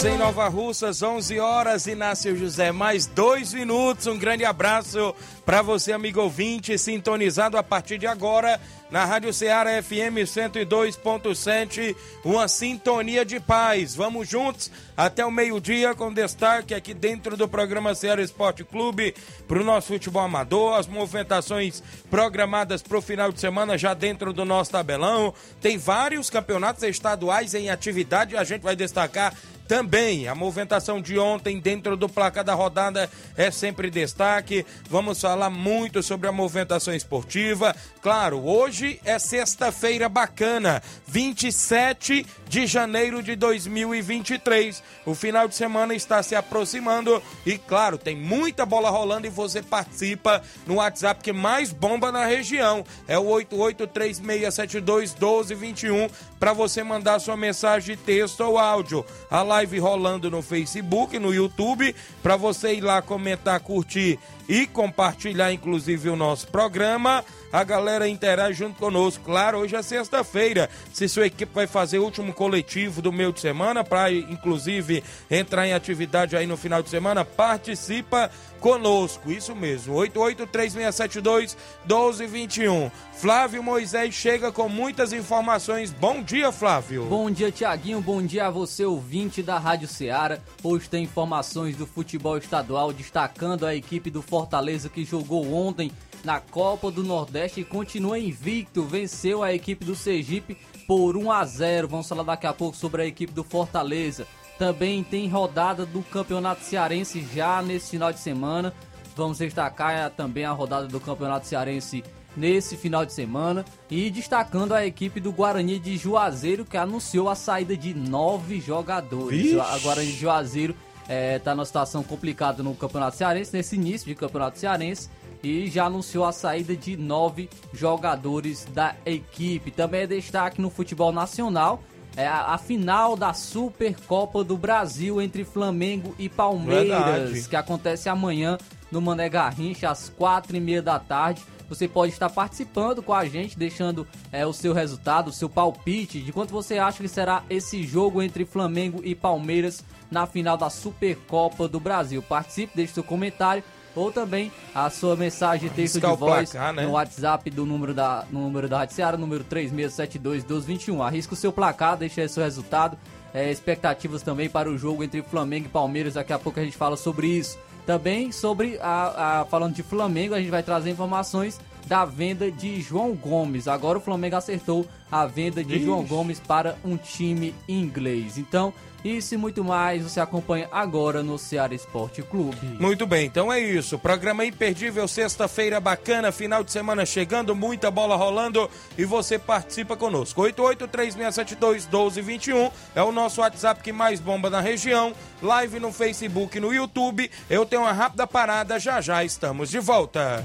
11 horas em Nova Russas, 11 horas, Inácio José, mais dois minutos. Um grande abraço para você, amigo ouvinte, sintonizado a partir de agora na Rádio Ceará FM 102.7, uma sintonia de paz. Vamos juntos até o meio-dia com destaque aqui dentro do programa Ceará Esporte Clube para o nosso futebol amador, as movimentações programadas para o final de semana já dentro do nosso tabelão. Tem vários campeonatos estaduais em atividade, a gente vai destacar também. A movimentação de ontem dentro do placar da rodada é sempre destaque. Vamos falar muito sobre a movimentação esportiva. Claro, hoje é sexta-feira bacana, 27 de janeiro de 2023. O final de semana está se aproximando e, claro, tem muita bola rolando e você participa no WhatsApp que mais bomba na região. É o 8836721221 para você mandar sua mensagem de texto ou áudio. A live rolando no Facebook, no YouTube, para você ir lá comentar, curtir e compartilhar, inclusive, o nosso programa. A galera interage junto conosco. Claro, hoje é sexta-feira. Se sua equipe vai fazer o último coletivo do meio de semana, para inclusive entrar em atividade aí no final de semana, participa conosco. Isso mesmo, 883672-1221. Flávio Moisés chega com muitas informações. Bom dia, Flávio. Bom dia, Tiaguinho. Bom dia a você, ouvinte da Rádio Ceará. Hoje tem informações do futebol estadual, destacando a equipe do Fortaleza que jogou ontem na Copa do Nordeste e continua invicto. Venceu a equipe do Sergipe por 1 a 0. Vamos falar daqui a pouco sobre a equipe do Fortaleza. Também tem rodada do Campeonato Cearense já nesse final de semana. Vamos destacar também a rodada do Campeonato Cearense nesse final de semana e destacando a equipe do Guarani de Juazeiro que anunciou a saída de nove jogadores. A Guarani de Juazeiro está numa situação complicada no Campeonato Cearense, nesse início de Campeonato Cearense e já anunciou a saída de nove jogadores da equipe. Também é destaque no futebol nacional. É a, a final da Supercopa do Brasil entre Flamengo e Palmeiras, Verdade. que acontece amanhã no Mané Garrincha, às quatro e meia da tarde. Você pode estar participando com a gente, deixando é, o seu resultado, o seu palpite, de quanto você acha que será esse jogo entre Flamengo e Palmeiras na final da Supercopa do Brasil. Participe, deixe seu comentário ou também a sua mensagem de texto de voz placar, né? no WhatsApp do número da, no número da Rádio Seara, número 3672-1221. Arrisca o seu placar, deixa aí seu resultado. É, expectativas também para o jogo entre Flamengo e Palmeiras. Daqui a pouco a gente fala sobre isso. Também sobre a, a- falando de Flamengo, a gente vai trazer informações da venda de João Gomes. Agora o Flamengo acertou a venda de Ixi. João Gomes para um time inglês. Então, isso e muito mais você acompanha agora no Ceará Esporte Clube. Muito bem, então é isso. Programa imperdível, sexta-feira bacana, final de semana chegando, muita bola rolando e você participa conosco. 8836721221 é o nosso WhatsApp que mais bomba na região. Live no Facebook e no YouTube. Eu tenho uma rápida parada, já já estamos de volta.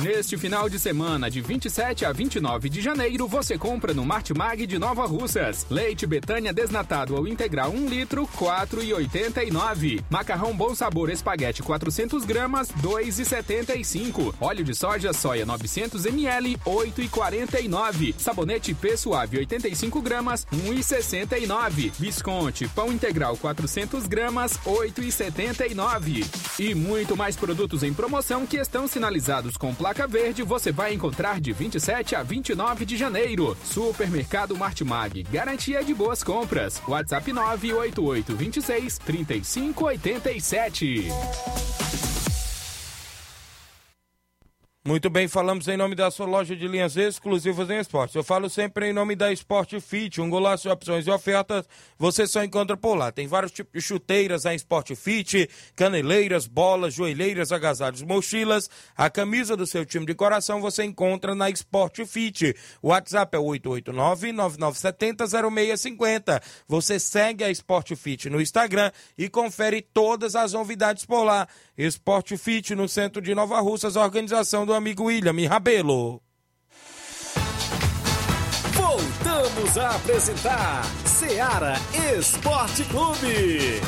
Neste final de semana, de 27 a 29 de janeiro, você compra no Martimag de Nova Russas. Leite Betânia desnatado ou integral 1 litro, 4,89. Macarrão Bom Sabor Espaguete 400 gramas, 2,75. Óleo de soja soia 900 ml, 8,49. Sabonete P Suave 85 gramas, 1,69. Visconti Pão Integral 400 gramas, 8,79. E muito mais produtos em promoção que estão sinalizados com placa verde você vai encontrar de 27 a 29 de janeiro. Supermercado Martimag, garantia de boas compras. WhatsApp 988 26 3587. Muito bem, falamos em nome da sua loja de linhas exclusivas em esportes. Eu falo sempre em nome da Sport Fit, um golaço de opções e ofertas, você só encontra por lá. Tem vários tipos de chuteiras a Sport Fit, caneleiras, bolas, joelheiras, agasalhos, mochilas. A camisa do seu time de coração você encontra na Sport Fit. O WhatsApp é 889-9970-0650. Você segue a Sport Fit no Instagram e confere todas as novidades por lá. Sport Fit no centro de Nova Russas, organização do amigo William Rabelo. Voltamos a apresentar Seara Esporte Clube.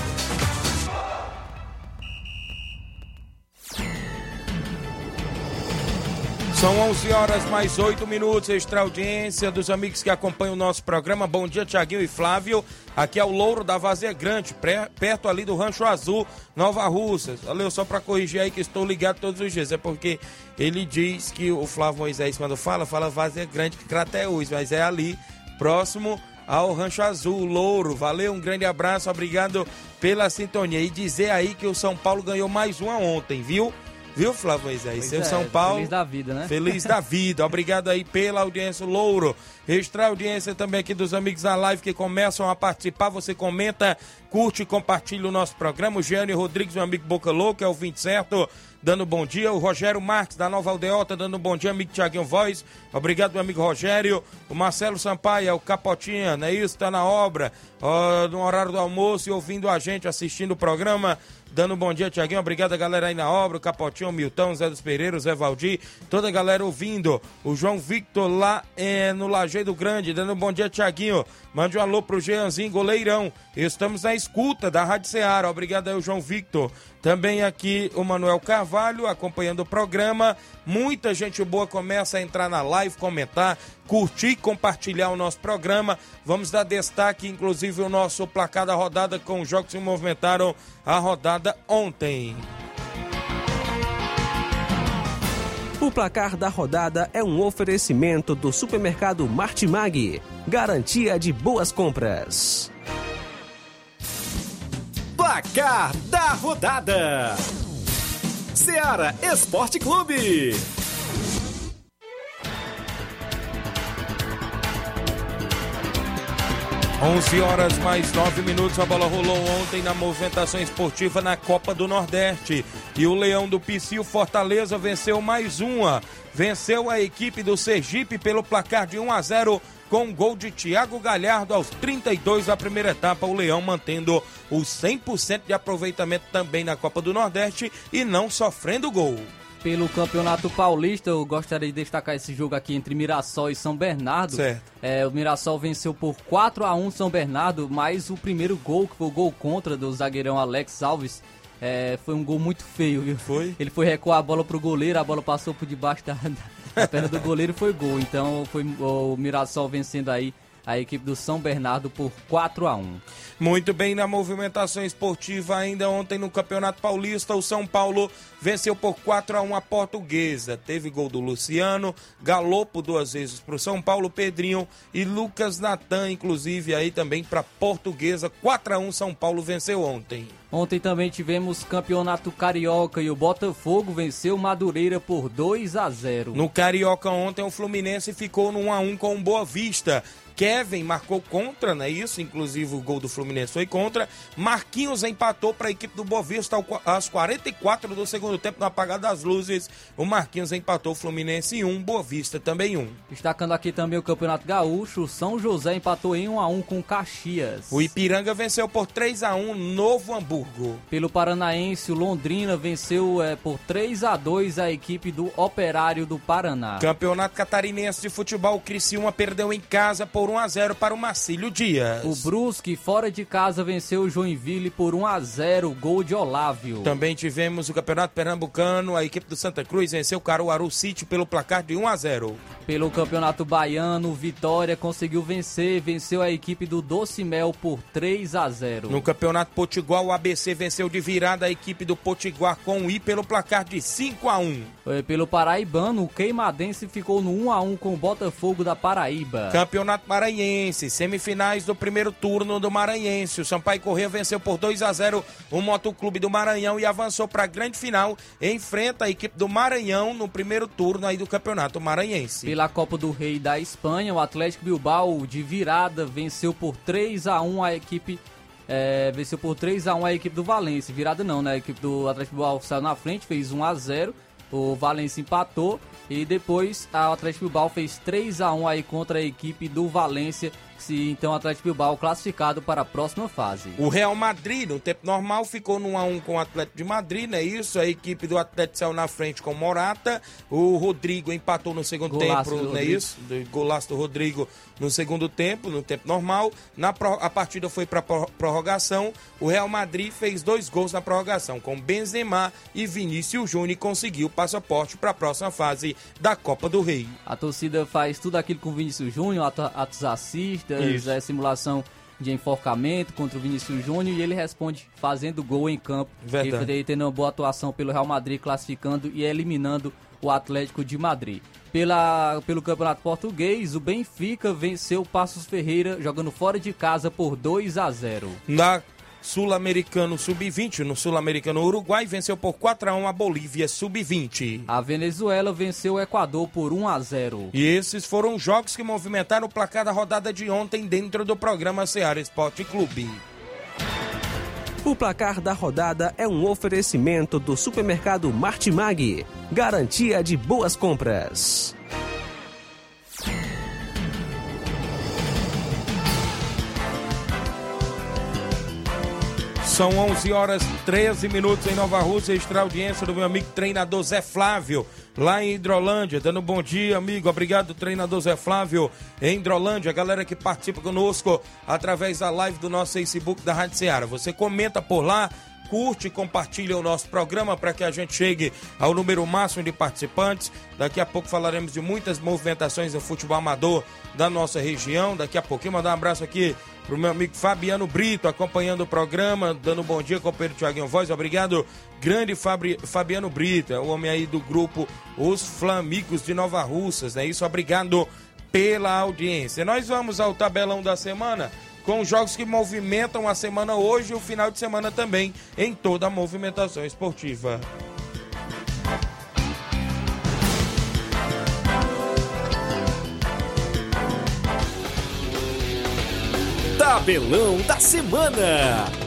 São 11 horas mais 8 minutos, extra audiência dos amigos que acompanham o nosso programa. Bom dia, Tiaguinho e Flávio. Aqui é o Louro da Vazia Grande, perto ali do Rancho Azul, Nova Russas. Valeu, só para corrigir aí que estou ligado todos os dias. É porque ele diz que o Flávio Moisés, quando fala, fala Vazia Grande, que Crateús, mas é ali, próximo ao Rancho Azul, Louro. Valeu, um grande abraço, obrigado pela sintonia. E dizer aí que o São Paulo ganhou mais uma ontem, viu? Viu, Flávio Moisés? Seu é, São Paulo. Feliz da vida, né? Feliz da vida. Obrigado aí pela audiência, Louro. Extra audiência também aqui dos amigos da live que começam a participar. Você comenta, curte e compartilha o nosso programa. O Gianni Rodrigues, meu amigo Boca Louca, é o 20 certo, dando bom dia. O Rogério Marques, da Nova Aldeota, dando bom dia, amigo Tiaguinho Voz. Obrigado, meu amigo Rogério. O Marcelo Sampaio, é o Capotinha, não é isso? Tá na obra, no horário do almoço e ouvindo a gente, assistindo o programa. Dando bom dia, Tiaguinho. Obrigado galera aí na obra, o Capotinho, o Milton, Zé dos Pereiros, Zé Valdir, toda a galera ouvindo. O João Victor lá é, no Lajeado Grande, dando bom dia, Tiaguinho. Mande um alô pro Jeanzinho, goleirão. Estamos na escuta da Rádio Ceará. Obrigado aí, o João Victor. Também aqui o Manuel Carvalho acompanhando o programa. Muita gente boa começa a entrar na live, comentar, curtir e compartilhar o nosso programa. Vamos dar destaque, inclusive, o nosso placar da rodada com os jogos que se movimentaram a rodada ontem. O placar da rodada é um oferecimento do supermercado Martimag. Garantia de boas compras. Placar da rodada: Seara Esporte Clube. 11 horas mais 9 minutos. A bola rolou ontem na movimentação esportiva na Copa do Nordeste. E o Leão do Pici, Fortaleza, venceu mais uma. Venceu a equipe do Sergipe pelo placar de 1 a 0 com um gol de Thiago Galhardo aos 32 da primeira etapa. O Leão mantendo os 100% de aproveitamento também na Copa do Nordeste e não sofrendo gol pelo Campeonato Paulista, eu gostaria de destacar esse jogo aqui entre Mirassol e São Bernardo. Certo. É, o Mirassol venceu por 4 a 1 São Bernardo, mas o primeiro gol, que foi o gol contra do zagueirão Alex Alves, é, foi um gol muito feio, viu? Foi? Ele foi recuar a bola pro goleiro, a bola passou por debaixo da, da perna do goleiro foi gol. Então foi o Mirassol vencendo aí a equipe do São Bernardo por 4 a 1. Muito bem na movimentação esportiva ainda ontem no Campeonato Paulista, o São Paulo venceu por 4 a 1 a Portuguesa. Teve gol do Luciano, Galopo duas vezes para o São Paulo, Pedrinho e Lucas Natan, inclusive aí também para Portuguesa. 4 a 1 São Paulo venceu ontem. Ontem também tivemos Campeonato Carioca e o Botafogo venceu Madureira por 2 a 0. No Carioca ontem o Fluminense ficou no 1 a 1 com o Boa Vista. Kevin marcou contra, não é isso? Inclusive o gol do Fluminense foi contra. Marquinhos empatou para a equipe do Bovista aos 44 do segundo tempo, no apagar das luzes. O Marquinhos empatou o Fluminense em 1, Bovista também 1. Destacando aqui também o Campeonato Gaúcho, São José empatou em 1 a 1 com Caxias. O Ipiranga venceu por 3 a 1 Novo Hamburgo. Pelo Paranaense, o Londrina venceu é, por 3 a 2 a equipe do Operário do Paraná. Campeonato Catarinense de Futebol, Criciúma perdeu em casa por 1 a 0 para o Marcílio Dias. O Brusque, fora de casa, venceu o Joinville por 1 a 0 gol de Olávio. Também tivemos o Campeonato Pernambucano, a equipe do Santa Cruz venceu o Caruaru City pelo placar de 1 a 0. Pelo Campeonato Baiano, Vitória conseguiu vencer, venceu a equipe do Doce Mel por 3 a 0. No Campeonato Potiguar, o ABC venceu de virada a equipe do Potiguar com o I pelo placar de 5 a 1. É, pelo Paraibano, o Queimadense ficou no 1 a 1 com o Botafogo da Paraíba. Campeonato Maranhense, semifinais do primeiro turno do Maranhense. O Sampaio Corrêa venceu por 2 a 0 o Motoclube do Maranhão e avançou para a grande final. Enfrenta a equipe do Maranhão no primeiro turno aí do Campeonato Maranhense. Pela Copa do Rei da Espanha, o Atlético Bilbao de virada venceu por 3 a 1 a equipe é, venceu por 3 a 1 a equipe do Valência. Virada não, né? A equipe do Atlético Bilbao saiu na frente, fez 1 a 0. O Valência empatou e depois a Atlético Bilbao fez 3 a 1 aí contra a equipe do Valência se então o Atlético Bilbao classificado para a próxima fase. O Real Madrid, no tempo normal, ficou no 1x1 com o Atlético de Madrid, não é isso? A equipe do Atlético saiu na frente com Morata. O Rodrigo empatou no segundo golaço tempo, não é isso? Golaço do Rodrigo no segundo tempo, no tempo normal. Na a partida foi para prorrogação. O Real Madrid fez dois gols na prorrogação, com Benzema e Vinícius Júnior conseguiu o passaporte para a próxima fase da Copa do Rei. A torcida faz tudo aquilo com Vinícius Júnior, atos assistem é, simulação de enforcamento contra o Vinícius Júnior e ele responde fazendo gol em campo. Verdade. E tendo uma boa atuação pelo Real Madrid, classificando e eliminando o Atlético de Madrid. Pela, pelo Campeonato Português, o Benfica venceu o Passos Ferreira jogando fora de casa por 2 a 0. Na Sul-Americano Sub-20. No Sul-Americano, Uruguai venceu por 4 a 1 a Bolívia Sub-20. A Venezuela venceu o Equador por 1 a 0. E esses foram jogos que movimentaram o placar da rodada de ontem dentro do programa Ceará Esporte Clube. O placar da rodada é um oferecimento do supermercado Martimag. Garantia de boas compras. São 11 horas 13 minutos em Nova Rússia, extra audiência do meu amigo treinador Zé Flávio, lá em Hidrolândia. Dando bom dia, amigo. Obrigado, treinador Zé Flávio, em Hidrolândia. Galera que participa conosco através da live do nosso Facebook da Rádio Ceará. Você comenta por lá, curte e compartilha o nosso programa para que a gente chegue ao número máximo de participantes. Daqui a pouco falaremos de muitas movimentações do futebol amador da nossa região. Daqui a pouquinho mandar um abraço aqui pro meu amigo Fabiano Brito, acompanhando o programa, dando um bom dia, companheiro Tiaguinho Voz. Obrigado, grande Fabri, Fabiano Brito, é o homem aí do grupo Os Flamicos de Nova Russas, né? Isso, obrigado pela audiência. Nós vamos ao tabelão da semana com jogos que movimentam a semana hoje e o final de semana também em toda a movimentação esportiva. Tabelão da Semana.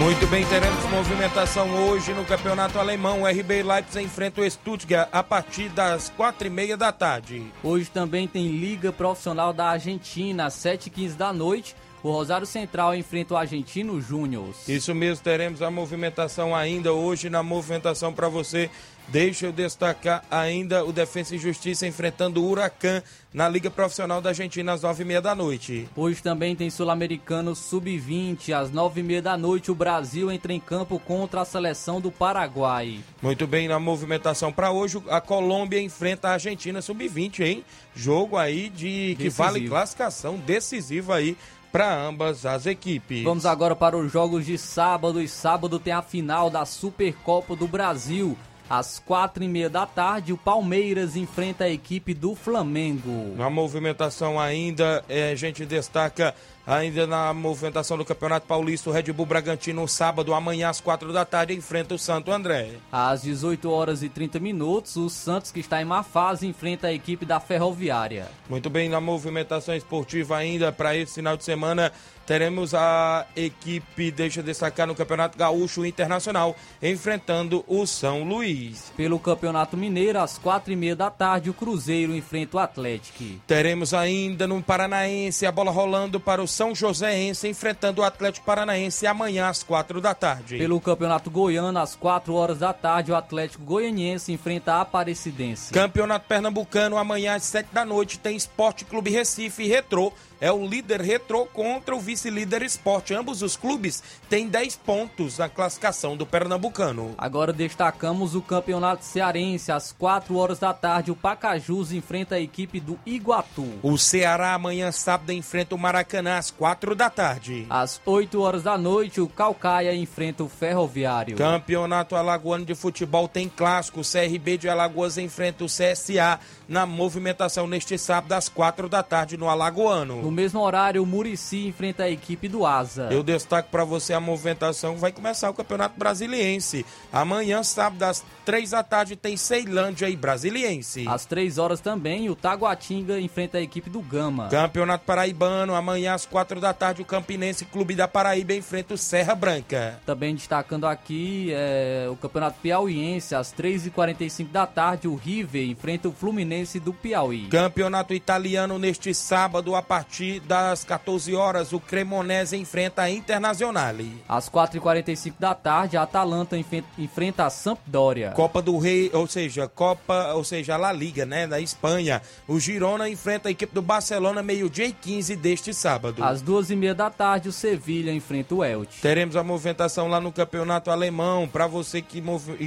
Muito bem, teremos movimentação hoje no Campeonato Alemão. O RB Leipzig enfrenta o Stuttgart a partir das quatro e meia da tarde. Hoje também tem Liga Profissional da Argentina, às sete e quinze da noite. O Rosário Central enfrenta o Argentino Júnior. Isso mesmo, teremos a movimentação ainda hoje na movimentação para você Deixa eu destacar ainda o Defensa e Justiça enfrentando o Huracan na Liga Profissional da Argentina às nove e meia da noite. Hoje também tem Sul-Americano Sub-20. Às nove e meia da noite, o Brasil entra em campo contra a seleção do Paraguai. Muito bem, na movimentação para hoje, a Colômbia enfrenta a Argentina Sub-20, hein? Jogo aí de que vale classificação decisiva aí para ambas as equipes. Vamos agora para os jogos de sábado. E sábado tem a final da Supercopa do Brasil. Às quatro e meia da tarde, o Palmeiras enfrenta a equipe do Flamengo. Na movimentação ainda, é, a gente destaca Ainda na movimentação do Campeonato Paulista, o Red Bull Bragantino, sábado, amanhã às quatro da tarde, enfrenta o Santo André. Às 18 horas e 30 minutos, o Santos, que está em má fase, enfrenta a equipe da Ferroviária. Muito bem, na movimentação esportiva ainda para esse final de semana, teremos a equipe, deixa eu destacar, no Campeonato Gaúcho Internacional, enfrentando o São Luís. Pelo Campeonato Mineiro, às quatro e meia da tarde, o Cruzeiro enfrenta o Atlético. Teremos ainda no Paranaense a bola rolando para o São Joséense, enfrentando o Atlético Paranaense amanhã às quatro da tarde. Pelo Campeonato Goiano, às quatro horas da tarde, o Atlético Goianiense enfrenta a Aparecidense. Campeonato Pernambucano, amanhã às sete da noite, tem Esporte Clube Recife e Retrô é o líder retrô contra o vice-líder esporte. Ambos os clubes têm 10 pontos na classificação do Pernambucano. Agora destacamos o campeonato cearense. Às 4 horas da tarde, o Pacajus enfrenta a equipe do Iguatu. O Ceará amanhã sábado enfrenta o Maracanã às 4 da tarde. Às 8 horas da noite, o Calcaia enfrenta o Ferroviário. Campeonato Alagoano de Futebol tem clássico. O CRB de Alagoas enfrenta o CSA na movimentação neste sábado às 4 da tarde no Alagoano. No mesmo horário, o Murici enfrenta a equipe do Asa. Eu destaco para você a movimentação vai começar o Campeonato Brasiliense. Amanhã, sábado, às 3 da tarde, tem Ceilândia e Brasiliense. Às 3 horas também, o Taguatinga enfrenta a equipe do Gama. Campeonato Paraibano, amanhã às 4 da tarde, o Campinense Clube da Paraíba enfrenta o Serra Branca. Também destacando aqui é, o Campeonato Piauiense, às 3h45 da tarde, o River enfrenta o Fluminense do Piauí. Campeonato Italiano neste sábado, a partir partir das 14 horas, o Cremonese enfrenta a Internazionale. Às 4h45 da tarde, a Atalanta enfrenta a Sampdoria. Copa do Rei, ou seja, Copa, ou seja, a La Liga, né, da Espanha. O Girona enfrenta a equipe do Barcelona meio-dia e 15 deste sábado. Às 2h30 da tarde, o Sevilha enfrenta o Elche. Teremos a movimentação lá no Campeonato Alemão. Para você que,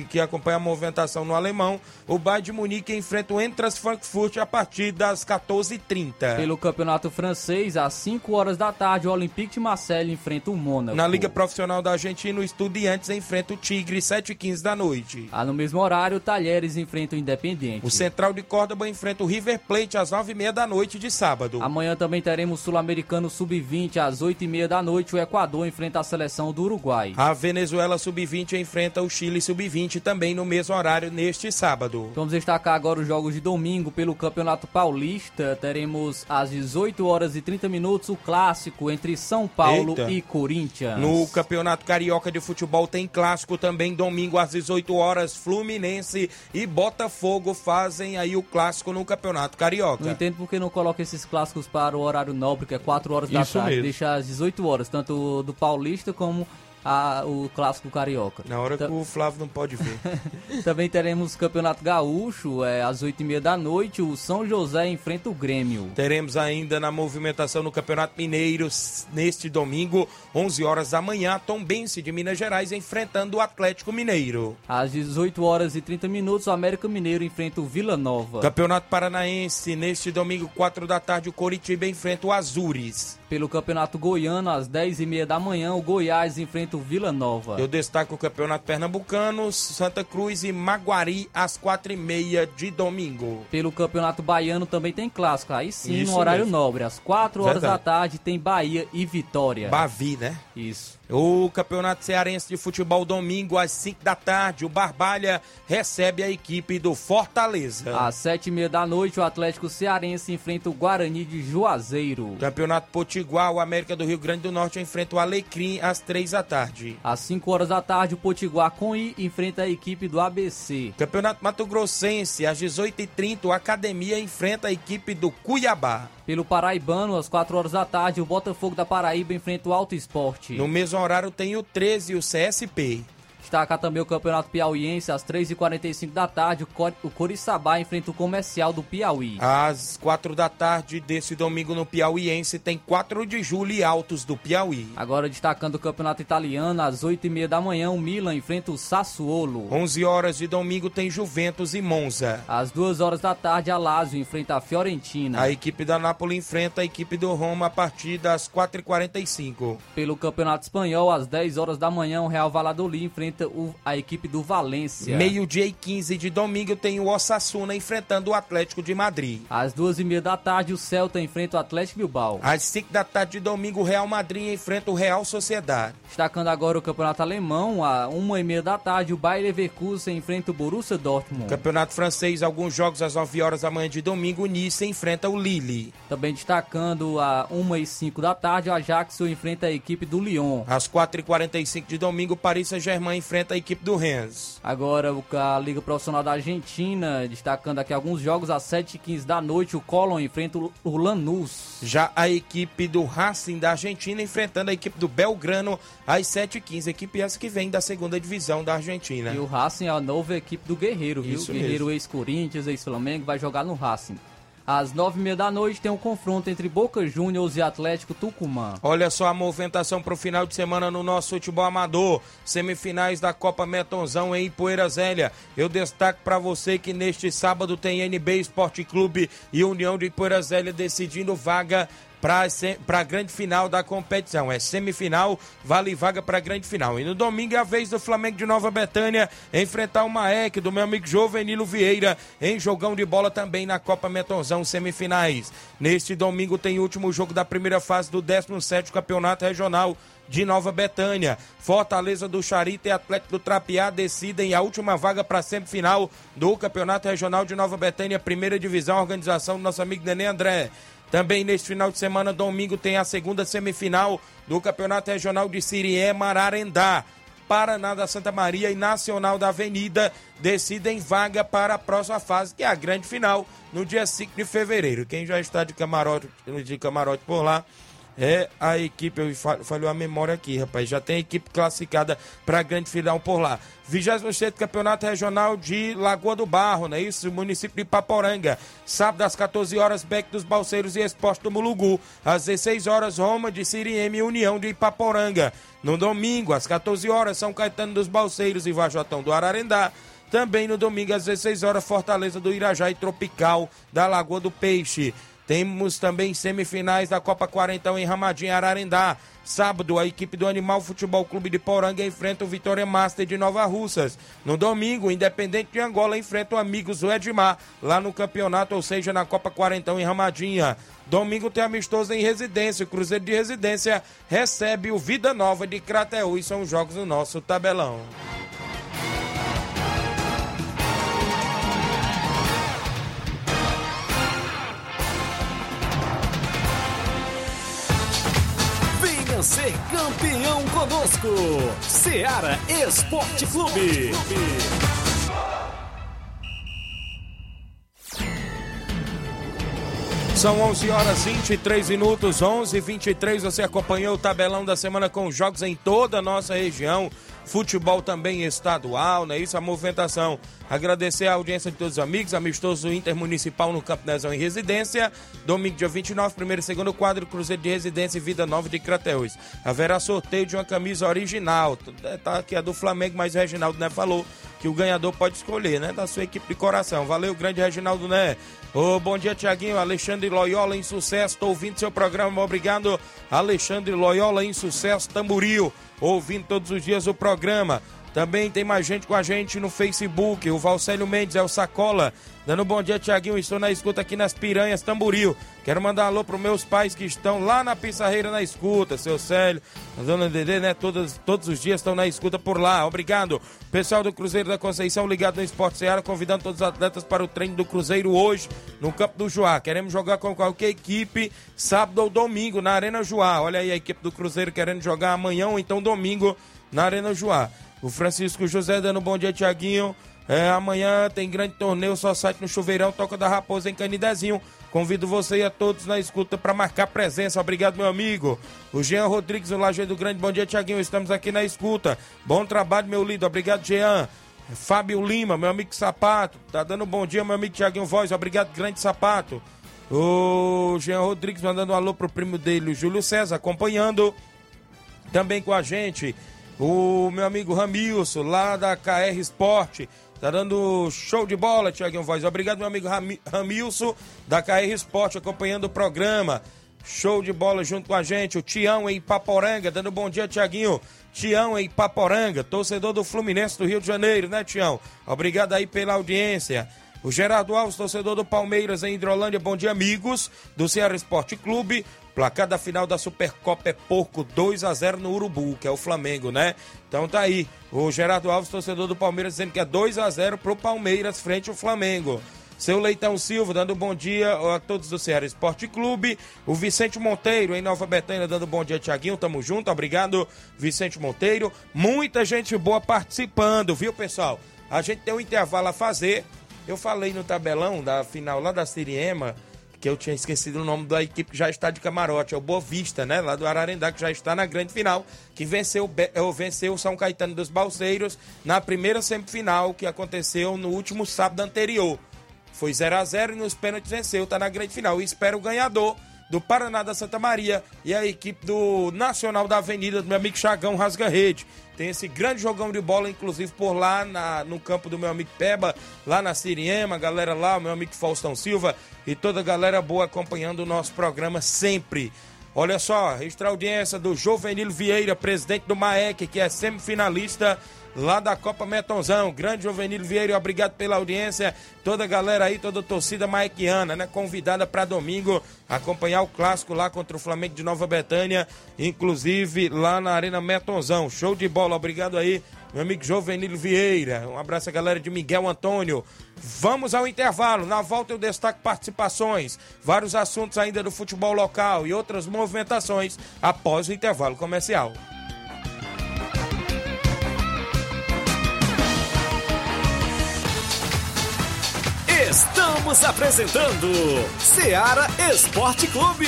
que acompanha a movimentação no Alemão, o Bayern de Munique enfrenta o Entras Frankfurt a partir das 14h30. Pelo Campeonato Francês, francês, às 5 horas da tarde, o Olympique de Marseille enfrenta o Mônaco. Na Liga Profissional da Argentina, o Estudiantes enfrenta o Tigre, 7 e 15 da noite. Ah, no mesmo horário, o Talheres enfrenta o Independiente. O Central de Córdoba enfrenta o River Plate às 9 e meia da noite de sábado. Amanhã também teremos o Sul-Americano Sub-20 às 8 e meia da noite. O Equador enfrenta a seleção do Uruguai. A Venezuela Sub-20 enfrenta o Chile Sub-20 também no mesmo horário neste sábado. Vamos destacar agora os jogos de domingo pelo Campeonato Paulista. Teremos às 18 horas e 30 minutos o clássico entre São Paulo Eita. e Corinthians. No Campeonato Carioca de Futebol tem clássico também domingo às 18 horas. Fluminense e Botafogo fazem aí o clássico no Campeonato Carioca. Não entendo porque não coloca esses clássicos para o horário nobre, que é 4 horas da Isso tarde. Mesmo. Deixa às 18 horas, tanto do Paulista como a, o clássico carioca. Na hora que o Flávio não pode ver. Também teremos o Campeonato Gaúcho, é, às 8h30 da noite, o São José enfrenta o Grêmio. Teremos ainda na movimentação no Campeonato Mineiro, neste domingo, 11 horas da manhã, Tom Bense de Minas Gerais enfrentando o Atlético Mineiro. Às 18 horas e 30 minutos, o América Mineiro enfrenta o Vila Nova. Campeonato Paranaense, neste domingo, 4 da tarde, o Coritiba enfrenta o Azures. Pelo Campeonato Goiano, às 10h30 da manhã, o Goiás enfrenta o Vila Nova. Eu destaco o Campeonato Pernambucano, Santa Cruz e Maguari, às 4h30 de domingo. Pelo Campeonato Baiano também tem clássico. Aí sim, Isso no horário mesmo. nobre. Às 4 horas Verdade. da tarde tem Bahia e Vitória. Bavi, né? Isso. O Campeonato Cearense de Futebol domingo às 5 da tarde. O Barbalha recebe a equipe do Fortaleza. Às 7 e meia da noite, o Atlético Cearense enfrenta o Guarani de Juazeiro. Campeonato Potiguar, o América do Rio Grande do Norte enfrenta o Alecrim às 3 da tarde. Às 5 horas da tarde, o Potiguar com I enfrenta a equipe do ABC. Campeonato Mato Grossense, às 18h30, o Academia enfrenta a equipe do Cuiabá. Pelo Paraibano, às 4 horas da tarde, o Botafogo da Paraíba enfrenta o Alto Esporte. No mesmo horário tem o 13 e o CSP. Destaca também o Campeonato Piauiense às 3h45 da tarde. O Coriçaba enfrenta o Comercial do Piauí. Às 4 da tarde desse domingo no Piauiense tem 4 de julho e Altos do Piauí. Agora destacando o Campeonato Italiano, às 8h30 da manhã o Milan enfrenta o Sassuolo. 11 horas de domingo tem Juventus e Monza. Às 2 horas da tarde a Lazio enfrenta a Fiorentina. A equipe da Nápoles enfrenta a equipe do Roma a partir das 4h45. Pelo Campeonato Espanhol, às 10 horas da manhã o Real Valladolid enfrenta enfrenta o, a equipe do Valência. Meio-dia e 15 de domingo tem o Osasuna enfrentando o Atlético de Madrid. Às duas e meia da tarde, o Celta enfrenta o Atlético Bilbao. Às 5 da tarde de domingo, o Real Madrid enfrenta o Real Sociedade. Destacando agora o Campeonato Alemão, a uma e meia da tarde, o Bayer Leverkusen enfrenta o Borussia Dortmund. Campeonato Francês, alguns jogos às 9 horas da manhã de domingo, o Nice enfrenta o Lille. Também destacando a uma e cinco da tarde, o Ajax enfrenta a equipe do Lyon. Às 4h45 de domingo, o Paris Saint-Germain enfrenta a equipe do Rennes. Agora a Liga Profissional da Argentina, destacando aqui alguns jogos às 7h15 da noite, o Colón enfrenta o- Lanús. Já a equipe do Racing da Argentina enfrentando a equipe do Belgrano às 7h15. Equipe essa que vem da segunda divisão da Argentina. E o Racing é a nova equipe do Guerreiro, viu? Isso Guerreiro ex-Corinthians, ex-Flamengo, vai jogar no Racing. Às nove e meia da noite tem um confronto entre Boca Juniors e Atlético Tucumã. Olha só a movimentação para o final de semana no nosso futebol amador. Semifinais da Copa Metonzão em Poeira Zélia. Eu destaco para você que neste sábado tem NB Esporte Clube e União de Poeira Zélia decidindo vaga para a grande final da competição. É semifinal, vale vaga para a grande final. E no domingo é a vez do Flamengo de Nova Betânia enfrentar o Maek do meu amigo Jovenilo Vieira em jogão de bola também na Copa Metonzão semifinais. Neste domingo tem o último jogo da primeira fase do 17º Campeonato Regional de Nova Betânia. Fortaleza do Charita e Atlético do Trapiá decidem a última vaga para a semifinal do Campeonato Regional de Nova Betânia, primeira divisão, organização do nosso amigo Nenê André. Também neste final de semana, domingo, tem a segunda semifinal do Campeonato Regional de Sirié, Mararendá. Paraná da Santa Maria e Nacional da Avenida decidem vaga para a próxima fase, que é a grande final, no dia 5 de fevereiro. Quem já está de camarote, de camarote por lá é a equipe, eu fa- falhou a memória aqui, rapaz. Já tem equipe classificada para a grande final por lá. 26 Campeonato Regional de Lagoa do Barro, não é isso? Município de Paporanga. Sábado às 14 horas, Beck dos Balseiros e Esporte do Mulugu. Às 16 horas, Roma de Siriema e União de Ipaporanga. No domingo, às 14 horas, São Caetano dos Balseiros e Vajotão do Ararendá. Também no domingo, às 16 horas, Fortaleza do Irajá e Tropical da Lagoa do Peixe. Temos também semifinais da Copa Quarentão em Ramadinho, Ararendá. Sábado, a equipe do Animal Futebol Clube de Poranga enfrenta o Vitória Master de Nova Russas. No domingo, o Independente de Angola enfrenta o Amigos Edmar, lá no campeonato, ou seja, na Copa Quarentão em Ramadinha. Domingo tem amistoso em residência. O Cruzeiro de Residência recebe o Vida Nova de Crateú e são os jogos do nosso tabelão. Ser campeão conosco. Seara Esporte Clube. São 11 horas 23 minutos, 11 e 23 Você acompanhou o tabelão da semana com jogos em toda a nossa região. Futebol também estadual, não é isso? A movimentação. Agradecer a audiência de todos os amigos. Amistoso Intermunicipal no Campo Nezão em Residência. Domingo, dia 29, primeiro e segundo quadro, Cruzeiro de Residência e Vida Nova de Crateús. Haverá sorteio de uma camisa original. Tá aqui a do Flamengo, mas o Reginaldo né, falou que o ganhador pode escolher, né? Da sua equipe de coração. Valeu, grande Reginaldo Né. Ô, bom dia, Tiaguinho. Alexandre Loyola em sucesso. Tô ouvindo seu programa. Obrigado, Alexandre Loyola em sucesso. Tamboril. Ouvindo todos os dias o programa. Também tem mais gente com a gente no Facebook. O Valcélio Mendes é o Sacola. Dando bom dia, Tiaguinho. Estou na escuta aqui nas Piranhas, Tamboril. Quero mandar alô para meus pais que estão lá na Pissarreira na escuta. Seu Célio, a dona Dedê, né? Todos, todos os dias estão na escuta por lá. Obrigado. Pessoal do Cruzeiro da Conceição ligado no Esporte Seara, convidando todos os atletas para o treino do Cruzeiro hoje no Campo do Joá. Queremos jogar com qualquer equipe sábado ou domingo na Arena Joá. Olha aí a equipe do Cruzeiro querendo jogar amanhã ou então domingo na Arena Joá. O Francisco José dando bom dia, Tiaguinho. É, amanhã tem grande torneio, só site no Chuveirão, Toca da Raposa em Canidezinho. Convido você e a todos na escuta para marcar presença. Obrigado, meu amigo. O Jean Rodrigues, o Lajeiro do Grande. Bom dia, Tiaguinho. Estamos aqui na escuta. Bom trabalho, meu lindo. Obrigado, Jean. Fábio Lima, meu amigo Sapato. Tá dando bom dia, meu amigo Tiaguinho Voz. Obrigado, grande Sapato. O Jean Rodrigues mandando um alô pro primo dele, o Júlio César, acompanhando também com a gente. O meu amigo Ramilson, lá da KR Esporte. Tá dando show de bola, Tiaguinho Voz. Obrigado, meu amigo Rami- Ramilson, da KR Esporte, acompanhando o programa. Show de bola junto com a gente. O Tião em Paporanga, dando bom dia, Tiaguinho. Tião em Paporanga, torcedor do Fluminense do Rio de Janeiro, né, Tião? Obrigado aí pela audiência. O Gerardo Alves, torcedor do Palmeiras em Hidrolândia, bom dia, amigos do Ceará Esporte Clube. Placar da final da Supercopa é porco 2 a 0 no Urubu, que é o Flamengo, né? Então tá aí. O Gerardo Alves, torcedor do Palmeiras, dizendo que é 2 a 0 pro Palmeiras frente ao Flamengo. Seu Leitão Silva dando bom dia a todos do Ceará Esporte Clube. O Vicente Monteiro em Nova Betânia dando bom dia, Tiaguinho. Tamo junto. Obrigado, Vicente Monteiro. Muita gente boa participando, viu, pessoal? A gente tem um intervalo a fazer. Eu falei no tabelão da final lá da Siriema que eu tinha esquecido o nome da equipe que já está de camarote, é o Boa Vista, né? Lá do Ararendá, que já está na grande final, que venceu, venceu o São Caetano dos Balseiros na primeira semifinal que aconteceu no último sábado anterior. Foi 0 a 0 e nos pênaltis venceu, tá na grande final. E espera o ganhador do Paraná da Santa Maria e a equipe do Nacional da Avenida, do meu amigo Chagão Rasga Rede. Tem esse grande jogão de bola, inclusive por lá na, no campo do meu amigo Peba, lá na Siriema, galera lá, meu amigo Faustão Silva e toda a galera boa acompanhando o nosso programa sempre. Olha só, extra audiência do Jovenil Vieira, presidente do MAEC, que é semifinalista lá da Copa Metonzão. Grande Juvenil Vieira, obrigado pela audiência. Toda a galera aí, toda a torcida maiquiana, né? Convidada para domingo acompanhar o clássico lá contra o Flamengo de Nova Betânia, inclusive lá na Arena Metonzão. Show de bola, obrigado aí, meu amigo Jovenil Vieira. Um abraço a galera de Miguel Antônio. Vamos ao intervalo. Na volta eu destaco participações, vários assuntos ainda do futebol local e outras movimentações após o intervalo comercial. Estamos apresentando Seara Esporte Clube.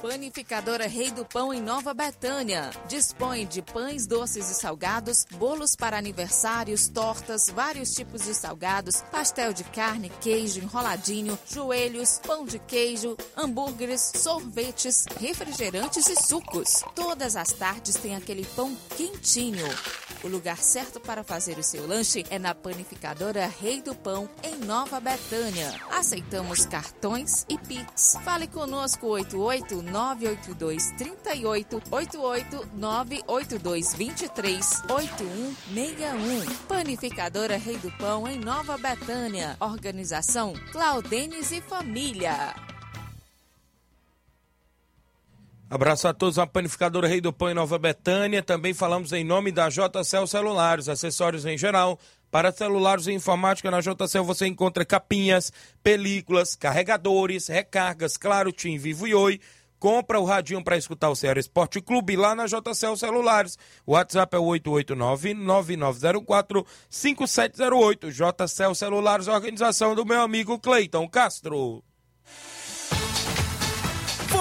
Panificadora Rei do Pão em Nova Betânia. Dispõe de pães doces e salgados, bolos para aniversários, tortas, vários tipos de salgados, pastel de carne, queijo, enroladinho, joelhos, pão de queijo, hambúrgueres, sorvetes, refrigerantes e sucos. Todas as tardes tem aquele pão quentinho. O lugar certo para fazer o seu lanche é na Panificadora Rei do Pão, em Nova Betânia. Aceitamos cartões e Pix. Fale conosco 88 982 38 88 982 23 8161. Panificadora Rei do Pão em Nova Betânia. Organização Claudenes e Família. Abraço a todos, a panificadora Rei do Pão em Nova Betânia. Também falamos em nome da JCL Celulares, acessórios em geral. Para celulares e informática, na JCL você encontra capinhas, películas, carregadores, recargas, claro, Tim, Vivo e Oi. Compra o radinho para escutar o Ceará Esporte Clube lá na JCL Celulares. O WhatsApp é o 889-9904-5708. JCL Celulares, organização do meu amigo Cleiton Castro.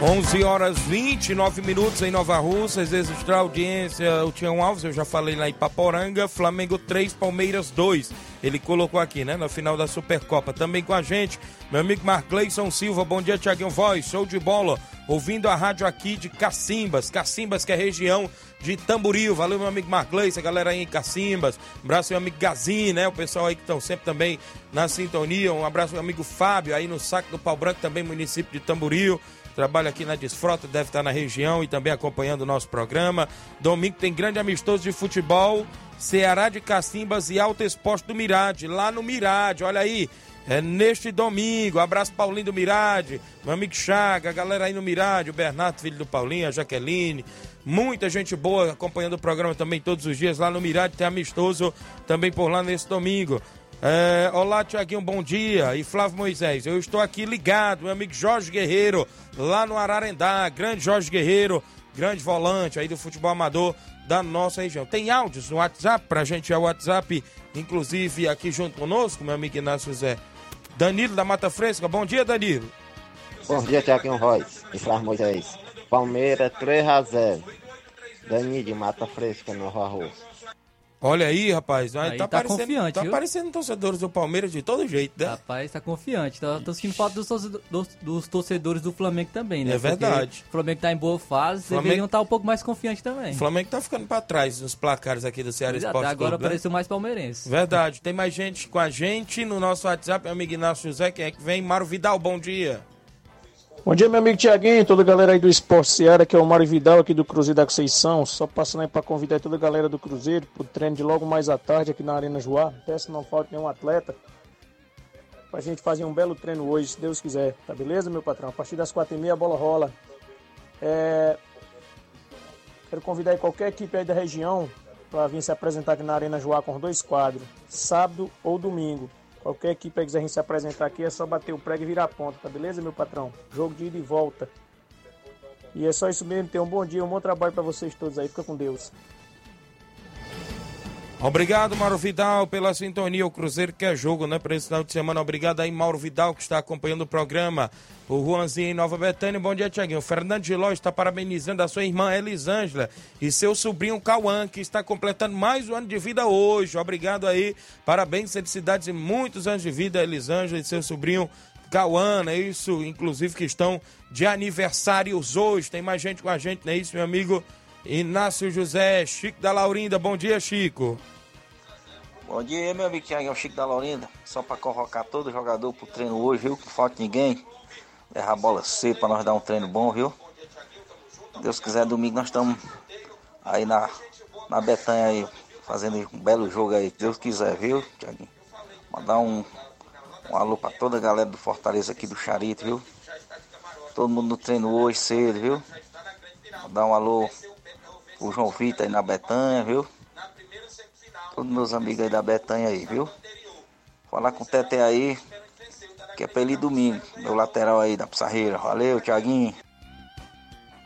11 horas 29 minutos em Nova Rússia, registrar audiência, o Tião Alves, eu já falei lá em Paporanga, Flamengo 3, Palmeiras 2. Ele colocou aqui, né, na final da Supercopa. Também com a gente, meu amigo Marcleison Silva, bom dia, Tiaguinho Voz, show de bola. Ouvindo a rádio aqui de Cacimbas, Cacimbas que é região de Tamboril. Valeu, meu amigo Marcleison, galera aí em Cacimbas. Um abraço, meu amigo Gazin, né, o pessoal aí que estão sempre também na sintonia. Um abraço, meu amigo Fábio, aí no Saco do Pau Branco, também município de Tamboril trabalha aqui na Desfrota, deve estar na região e também acompanhando o nosso programa. Domingo tem grande amistoso de futebol, Ceará de Cacimbas e Alto Esporte do Mirade, lá no Mirade, olha aí. É neste domingo. Abraço Paulinho do Mirade, meu amigo Chaga, a galera aí no Mirade, o Bernardo, filho do Paulinho, a Jaqueline. Muita gente boa acompanhando o programa também todos os dias lá no Mirade. Tem amistoso também por lá nesse domingo. É, olá, Tiaguinho, bom dia. E Flávio Moisés, eu estou aqui ligado, meu amigo Jorge Guerreiro, lá no Ararendá. Grande Jorge Guerreiro, grande volante aí do futebol amador da nossa região. Tem áudios no WhatsApp pra gente, é o WhatsApp, inclusive aqui junto conosco, meu amigo Inácio José. Danilo da Mata Fresca, bom dia, Danilo. Bom dia, Tiaguinho Royce e Flávio Moisés. Palmeiras 3 a 0. Danilo de Mata Fresca, Nova Rússia. Olha aí, rapaz. Aí, tá, tá parecendo, confiante, tá viu? parecendo torcedores do Palmeiras de todo jeito, né? Rapaz, tá confiante. Tá, tô sentindo falta dos, dos- dos torcedores do Flamengo também, né? É verdade. Porque O Flamengo tá em boa fase, Flamengo- deveriam estar um pouco mais confiantes também. O Flamengo tá ficando pra trás nos placares aqui do Ceará é, Esporte até agora Clube, né? apareceu mais palmeirense. Verdade. Tem mais gente com a gente no nosso WhatsApp, meu amigo Inácio José. Quem é que vem? Mário Vidal, bom dia. Bom dia, meu amigo Tiaguinho, toda a galera aí do Esporte Seara, que é o Mário Vidal aqui do Cruzeiro da Conceição. Só passando aí para convidar toda a galera do Cruzeiro pro treino de logo mais à tarde aqui na Arena Joá. Peço não falte nenhum atleta. Pra gente fazer um belo treino hoje, se Deus quiser. Tá beleza, meu patrão? A partir das quatro e meia a bola rola. É... Quero convidar aí qualquer equipe aí da região para vir se apresentar aqui na Arena Joá com os dois quadros, sábado ou domingo. Qualquer equipe aí quiser se apresentar aqui é só bater o prego e virar a ponta, tá beleza, meu patrão? Jogo de ida e volta. E é só isso mesmo, tenham um bom dia, um bom trabalho para vocês todos aí, fica com Deus. Obrigado, Mauro Vidal, pela sintonia. O Cruzeiro quer jogo, né, para esse final de semana. Obrigado aí, Mauro Vidal, que está acompanhando o programa. O Juanzinho em Nova Betânia. Bom dia, Tiaguinho. O Fernando de Ló está parabenizando a sua irmã Elisângela e seu sobrinho Cauã, que está completando mais um ano de vida hoje. Obrigado aí. Parabéns, felicidades e muitos anos de vida, Elisângela e seu sobrinho Cauã, é isso? Inclusive que estão de aniversários hoje. Tem mais gente com a gente, não é isso, meu amigo? Inácio José, Chico da Laurinda. Bom dia, Chico. Bom dia, meu amigo Thiago, é o Chico da Laurinda. Só para convocar todo jogador pro treino hoje, viu? Que falta ninguém. Errar a bola cedo para nós dar um treino bom, viu? Deus quiser, domingo nós estamos aí na, na Betanha aí, fazendo um belo jogo aí. Deus quiser, viu, Thiaguinho? Mandar um, um alô para toda a galera do Fortaleza aqui do Charito, viu? Todo mundo no treino hoje cedo, viu? Mandar um alô pro João Vitor aí na Betanha, viu? Todos meus amigos aí da Betanha aí, viu? Falar com o Tete aí, que é pra ele domingo. Meu lateral aí da Pissarreira. Valeu, Thiaguinho.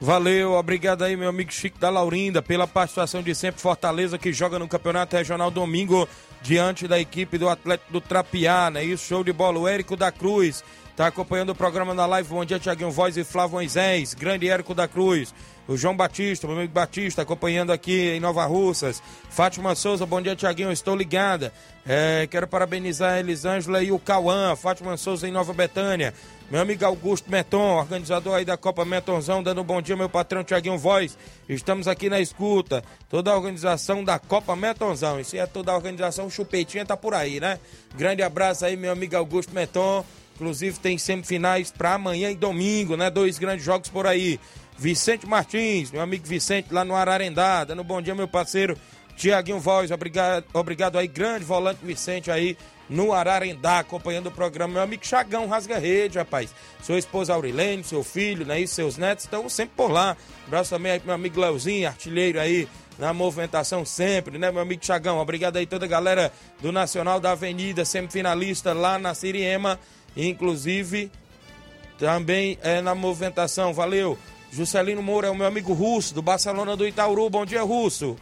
Valeu, obrigado aí, meu amigo Chico da Laurinda, pela participação de sempre. Fortaleza que joga no Campeonato Regional domingo diante da equipe do Atlético do Trapiá, né? Isso, show de bola. O Érico da Cruz tá acompanhando o programa na live. Bom dia, Tiaguinho Voz e Flávio Moisés. Grande Érico da Cruz. O João Batista, meu amigo Batista, acompanhando aqui em Nova Russas. Fátima Souza, bom dia, Tiaguinho, estou ligada. É, quero parabenizar a Elisângela e o Cauã. Fátima Souza em Nova Betânia. Meu amigo Augusto Meton, organizador aí da Copa Metonzão, dando um bom dia, meu patrão Tiaguinho Voz. Estamos aqui na escuta. Toda a organização da Copa Metonzão. Isso é toda a organização, Chupetinha tá por aí, né? Grande abraço aí, meu amigo Augusto Meton. Inclusive tem semifinais para amanhã e domingo, né? Dois grandes jogos por aí. Vicente Martins, meu amigo Vicente lá no Ararendá, dando bom dia, meu parceiro Tiaguinho Voz. Obrigado, obrigado aí, grande volante Vicente aí no Ararendá, acompanhando o programa. Meu amigo Chagão Rasga Rede, rapaz. Sua esposa Aurilene, seu filho, né? E seus netos estão sempre por lá. Abraço também aí pro meu amigo Leozinho, artilheiro aí na movimentação sempre, né, meu amigo Chagão? Obrigado aí toda a galera do Nacional da Avenida, semifinalista lá na Siriema, inclusive também é na movimentação. Valeu. Juscelino Moura é o meu amigo Russo, do Barcelona do Itauru. Bom dia, Russo.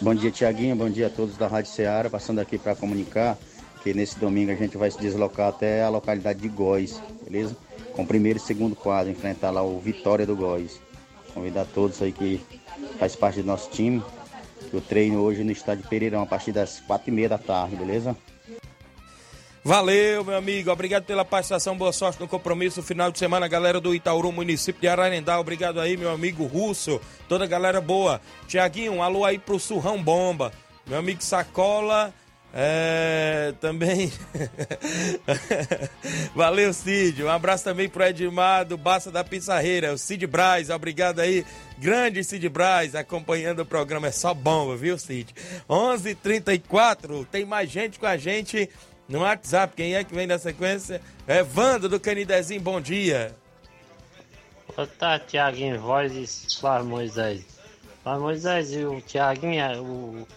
Bom dia, Tiaguinho. Bom dia a todos da Rádio Ceará. Passando aqui para comunicar que nesse domingo a gente vai se deslocar até a localidade de Góis, beleza? Com o primeiro e segundo quadro, enfrentar lá o Vitória do Góis. Convidar todos aí que faz parte do nosso time. O treino hoje no estádio Pereirão a partir das quatro e meia da tarde, beleza? Valeu, meu amigo. Obrigado pela participação. Boa sorte no compromisso. Final de semana, galera do Itaúru, município de Ararendá. Obrigado aí, meu amigo Russo. Toda a galera boa. Tiaguinho, um alô aí pro Surrão Bomba. Meu amigo Sacola. É, também. Valeu, Cid. Um abraço também pro Edmar do Baça da Pissarreira, o Cid Braz. Obrigado aí, grande Cid Braz, acompanhando o programa. É só bomba, viu, Cid? 11:34 h 34 tem mais gente com a gente no WhatsApp. Quem é que vem na sequência? É Vando do Canidezinho. Bom dia. Boa tarde, Tiaguinho Voz e Flávio Moisés. Flávio Moisés e o Tiaguinho, o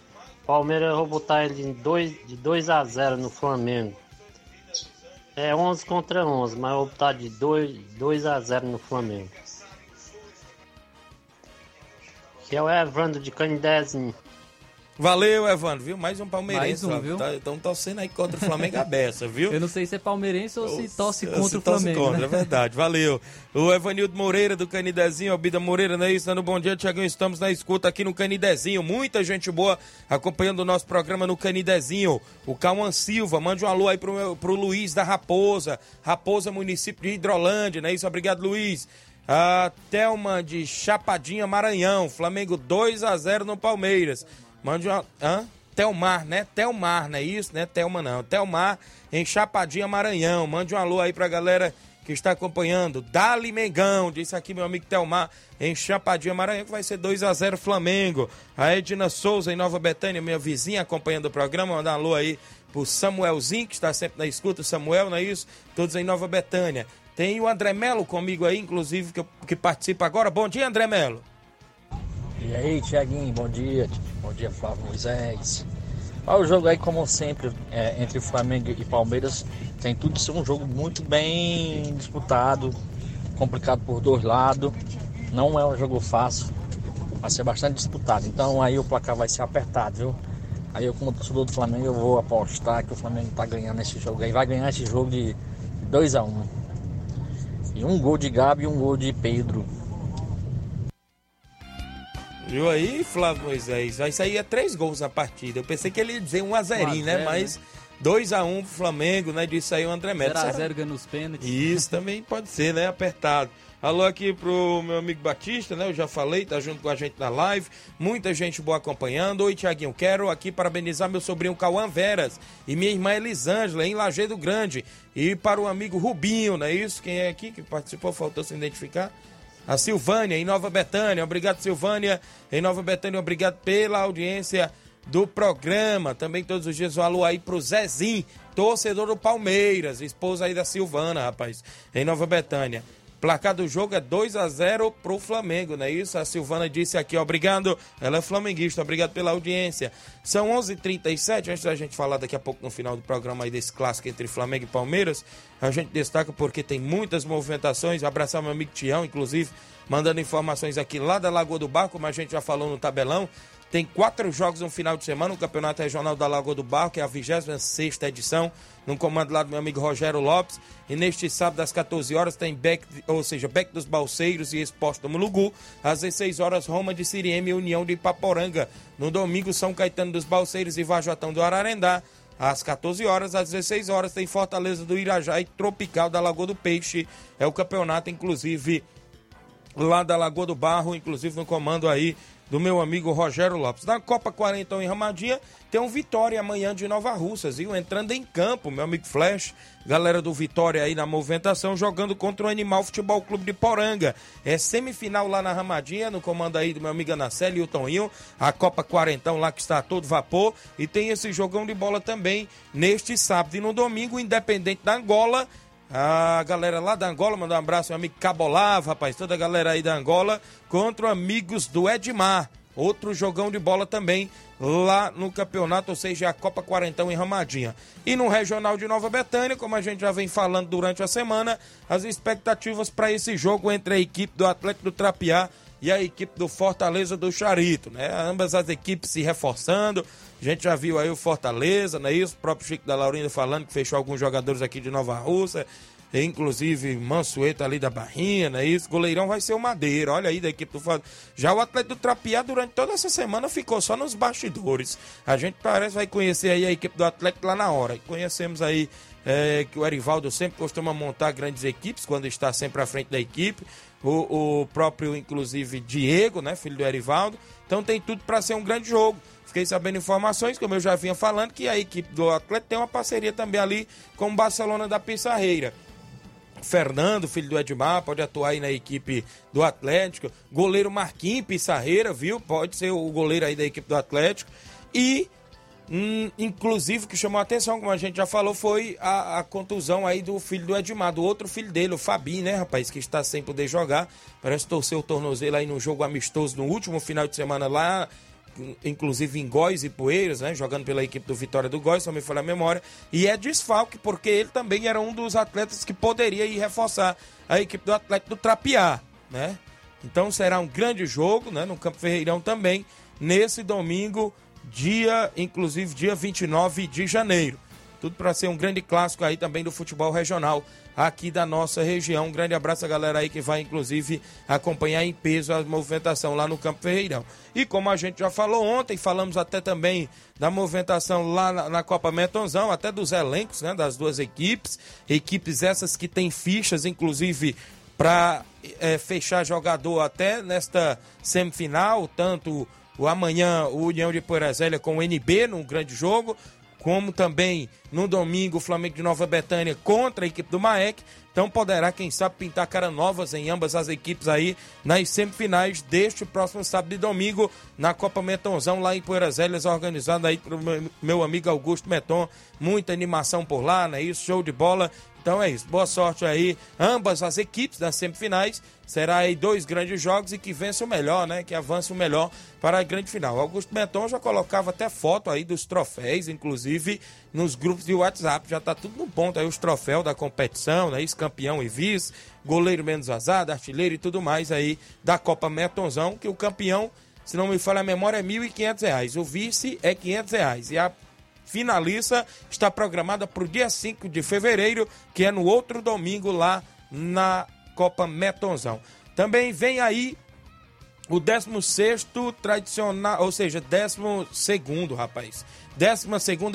Palmeiras, eu vou botar ele dois, de 2 a 0 no Flamengo. É 11 contra 11, mas eu vou botar de 2, 2 a 0 no Flamengo. Que é o Evandro de Canidezinho. Valeu, Evandro, viu? Mais um palmeirense. Mais um, viu? Tá- Tão torcendo aí contra o Flamengo a beça, viu? Eu não sei se é palmeirense ou se torce Se contra o torce Flamengo. contra, né? É verdade, valeu. O Evanildo Moreira do Canidezinho, Albida Moreira, não é isso? Dando bom dia, Tiagão. Estamos na escuta aqui no Canidezinho. Muita gente boa acompanhando o nosso programa no Canidezinho. O Cauã Silva, mande um alô aí pro, meu, pro Luiz da Raposa. Raposa, município de Hidrolândia, não é isso? Obrigado, Luiz. A Thelma de Chapadinha, Maranhão. Flamengo 2 a 0 no Palmeiras. Mande uma. Hã? Telmar, né? Telmar, não é isso, né? Telma não. Telmar em Chapadinha, Maranhão. Mande um alô aí pra galera que está acompanhando. Dali Mengão, disse aqui meu amigo Telmar em Chapadinha, Maranhão, que vai ser 2 a 0 Flamengo. A Edna Souza em Nova Betânia, minha vizinha acompanhando o programa. Mandar um alô aí pro Samuelzinho, que está sempre na escuta. Samuel, não é isso? Todos em Nova Betânia. Tem o André Melo comigo aí, inclusive, que, que participa agora. Bom dia, André Melo. E aí, Tiaguinho, bom dia. Bom dia, Flávio Moisés. O jogo aí, como sempre, é, entre Flamengo e Palmeiras, tem tudo de ser um jogo muito bem disputado, complicado por dois lados. Não é um jogo fácil, vai ser bastante disputado. Então aí o placar vai ser apertado, viu? Aí eu, como torcedor do Flamengo, eu vou apostar que o Flamengo tá ganhando esse jogo aí. Vai ganhar esse jogo de 2 a 1 um. E um gol de Gabi e um gol de Pedro. Viu aí, Flávio Moisés? Vai sair é três gols na partida. Eu pensei que ele ia dizer um a zerinho, né? Mas 2 a 1 um pro Flamengo, né? Disse aí o André Melo. 0x0 Será? ganha nos pênaltis. Isso também pode ser, né? Apertado. Alô aqui pro meu amigo Batista, né? Eu já falei, tá junto com a gente na live. Muita gente boa acompanhando. Oi, Tiaguinho. Quero aqui parabenizar meu sobrinho Cauã Veras e minha irmã Elisângela, em Lajeado Grande. E para o amigo Rubinho, não é isso? Quem é aqui que participou? Faltou se identificar. A Silvânia, em Nova Betânia. Obrigado, Silvânia. Em Nova Betânia, obrigado pela audiência do programa. Também todos os dias um alô aí pro Zezinho, torcedor do Palmeiras, esposa aí da Silvana, rapaz, em Nova Betânia. Placar do jogo é 2 a 0 pro Flamengo, não é isso? A Silvana disse aqui, obrigado. Ela é flamenguista, obrigado pela audiência. São 11:37 h 37 antes da gente falar daqui a pouco no final do programa aí desse clássico entre Flamengo e Palmeiras, a gente destaca porque tem muitas movimentações. Abraçar meu amigo Tião, inclusive, mandando informações aqui lá da Lagoa do Bar, como a gente já falou no tabelão. Tem quatro jogos no final de semana no Campeonato Regional da Lagoa do Barro, que é a 26 edição, no comando lá do meu amigo Rogério Lopes. E neste sábado, às 14 horas, tem Beck, ou seja, Beck dos Balseiros e Esporte do Mulugu. Às 16 horas, Roma de Siriema e União de Ipaporanga. No domingo, São Caetano dos Balseiros e Vajotão do Ararendá. Às 14 horas, às 16 horas, tem Fortaleza do Irajá e Tropical da Lagoa do Peixe. É o campeonato, inclusive, lá da Lagoa do Barro, inclusive no comando aí do meu amigo Rogério Lopes. Na Copa 40 em Ramadinha, tem um Vitória amanhã de Nova Russas, viu? Entrando em campo, meu amigo Flash, galera do Vitória aí na movimentação, jogando contra o Animal Futebol Clube de Poranga. É semifinal lá na Ramadinha, no comando aí do meu amigo Anaceli e o Toninho, a Copa 40 lá que está a todo vapor, e tem esse jogão de bola também neste sábado. E no domingo, Independente da Angola, a galera lá da Angola, mandar um abraço, meu amigo Cabolava, rapaz, toda a galera aí da Angola, contra amigos do Edmar. Outro jogão de bola também lá no campeonato, ou seja, a Copa Quarentão em Ramadinha. E no Regional de Nova Betânia, como a gente já vem falando durante a semana, as expectativas para esse jogo entre a equipe do Atlético do Trapiá e a equipe do Fortaleza do Charito, né? Ambas as equipes se reforçando. A gente já viu aí o Fortaleza, não é isso? O próprio Chico da Laurinda falando que fechou alguns jogadores aqui de Nova Rússia, inclusive Mansueta ali da Barrinha, não é isso? Goleirão vai ser o Madeira, olha aí da equipe do Fortaleza. Já o Atlético do Trapiá durante toda essa semana ficou só nos bastidores. A gente parece vai conhecer aí a equipe do Atlético lá na hora. Conhecemos aí é, que o Erivaldo sempre costuma montar grandes equipes quando está sempre à frente da equipe. O, o próprio, inclusive, Diego, né, filho do Erivaldo. Então tem tudo para ser um grande jogo. Fiquei sabendo informações, como eu já vinha falando, que a equipe do Atlético tem uma parceria também ali com o Barcelona da Pissarreira. Fernando, filho do Edmar, pode atuar aí na equipe do Atlético. Goleiro Marquinhos Pissarreira, viu? Pode ser o goleiro aí da equipe do Atlético. E Hum, inclusive, que chamou a atenção, como a gente já falou, foi a, a, contusão aí do filho do Edmar, do outro filho dele, o Fabinho, né, rapaz, que está sem poder jogar. Parece torcer o tornozelo aí no jogo amistoso no último final de semana lá, inclusive em Góis e Poeiras, né, jogando pela equipe do Vitória do Góis, só me foi a memória. E é desfalque, porque ele também era um dos atletas que poderia ir reforçar a equipe do Atlético do Trapiá, né. Então será um grande jogo, né, no Campo Ferreirão também, nesse domingo dia, inclusive dia 29 de janeiro. Tudo para ser um grande clássico aí também do futebol regional aqui da nossa região. Um grande abraço a galera aí que vai, inclusive, acompanhar em peso a movimentação lá no Campo Ferreirão. E como a gente já falou ontem, falamos até também da movimentação lá na, na Copa Metonzão, até dos elencos, né, das duas equipes. Equipes essas que têm fichas, inclusive, para é, fechar jogador até nesta semifinal, tanto o amanhã o União de Porazélia com o NB num grande jogo, como também no domingo o Flamengo de Nova Betânia contra a equipe do Maek. Então poderá, quem sabe, pintar cara novas em ambas as equipes aí nas semifinais deste próximo sábado e domingo na Copa Metonzão lá em Poeiras organizada aí pelo meu amigo Augusto Meton. Muita animação por lá, né? Isso, show de bola. Então é isso. Boa sorte aí, ambas as equipes das semifinais. Será aí dois grandes jogos e que vença o melhor, né? Que avance o melhor para a grande final. Augusto Meton já colocava até foto aí dos troféus, inclusive nos grupos de WhatsApp. Já tá tudo no ponto aí, os troféus da competição, né? Campeão e vice, goleiro menos vazado, artilheiro e tudo mais aí da Copa Metonzão, que o campeão, se não me falha a memória, é R$ 1.500. O vice é 500 reais. E a finalista está programada para o dia 5 de fevereiro, que é no outro domingo lá na Copa Metonzão. Também vem aí o 16 tradicional, ou seja, 12 rapaz. 12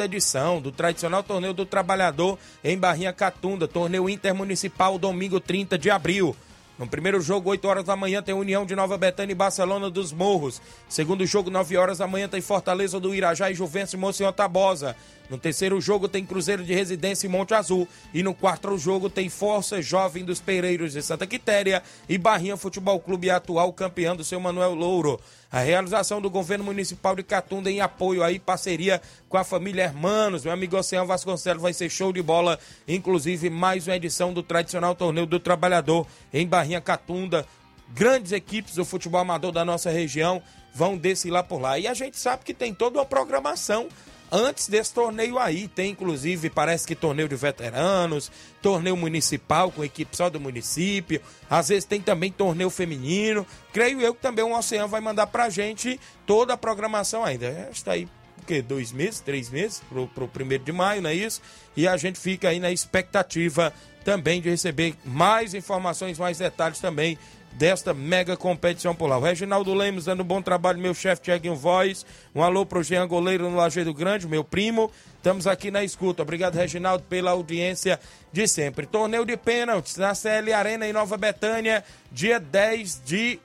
edição do tradicional Torneio do Trabalhador em Barrinha Catunda, torneio intermunicipal, domingo 30 de abril. No primeiro jogo, 8 horas da manhã, tem União de Nova Betânia e Barcelona dos Morros. Segundo jogo, 9 horas da manhã, tem Fortaleza do Irajá e Juventus e Monsenhor Tabosa. No terceiro jogo tem Cruzeiro de Residência em Monte Azul. E no quarto jogo tem Força Jovem dos Pereiros de Santa Quitéria e Barrinha Futebol Clube atual campeão do seu Manuel Louro. A realização do governo municipal de Catunda em apoio aí, parceria com a família Hermanos. Meu amigo Oceano Vasconcelos vai ser show de bola. Inclusive, mais uma edição do tradicional Torneio do Trabalhador em Barrinha Catunda. Grandes equipes do futebol amador da nossa região vão desfilar por lá. E a gente sabe que tem toda uma programação antes desse torneio aí. Tem inclusive, parece que torneio de veteranos, torneio municipal com equipe só do município. Às vezes tem também torneio feminino. Creio eu que também o Oceano vai mandar pra gente toda a programação ainda. Está aí o quê? Dois meses, três meses pro, pro primeiro de maio, não é isso? E a gente fica aí na expectativa também de receber mais informações, mais detalhes também desta mega competição por lá. O Reginaldo Lemos dando um bom trabalho, meu chefe Tiaguinho Voz. Um alô pro Jean Goleiro no Lajeiro Grande, meu primo. Estamos aqui na escuta. Obrigado, Reginaldo, pela audiência de sempre. Torneio de pênaltis na CL Arena em Nova Betânia, dia 10 de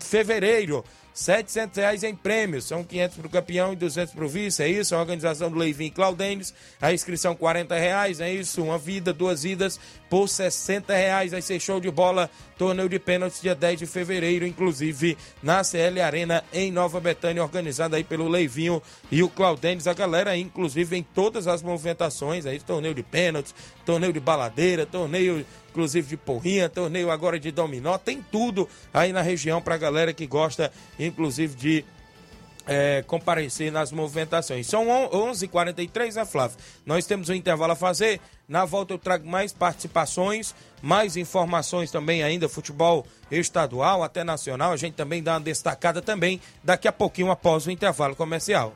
fevereiro. 700 reais em prêmios, são 500 para o campeão e 200 para o vice, é isso? A organização do Leivin Claudênis, a inscrição 40 reais, é isso? Uma vida, duas idas por 60 reais, vai ser show de bola, torneio de pênaltis dia 10 de fevereiro, inclusive na CL Arena em Nova Betânia, organizada aí pelo Leivinho e o Claudênis, a galera inclusive em todas as movimentações, aí torneio de pênaltis, torneio de baladeira, torneio inclusive de porrinha, torneio agora de dominó, tem tudo aí na região para a galera que gosta, inclusive, de é, comparecer nas movimentações. São 11h43, né, Flávio? Nós temos um intervalo a fazer. Na volta eu trago mais participações, mais informações também ainda, futebol estadual até nacional. A gente também dá uma destacada também daqui a pouquinho após o intervalo comercial.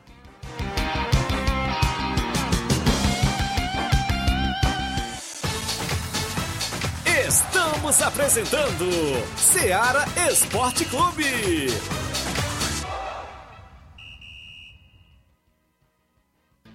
Estamos apresentando Seara Esporte Clube.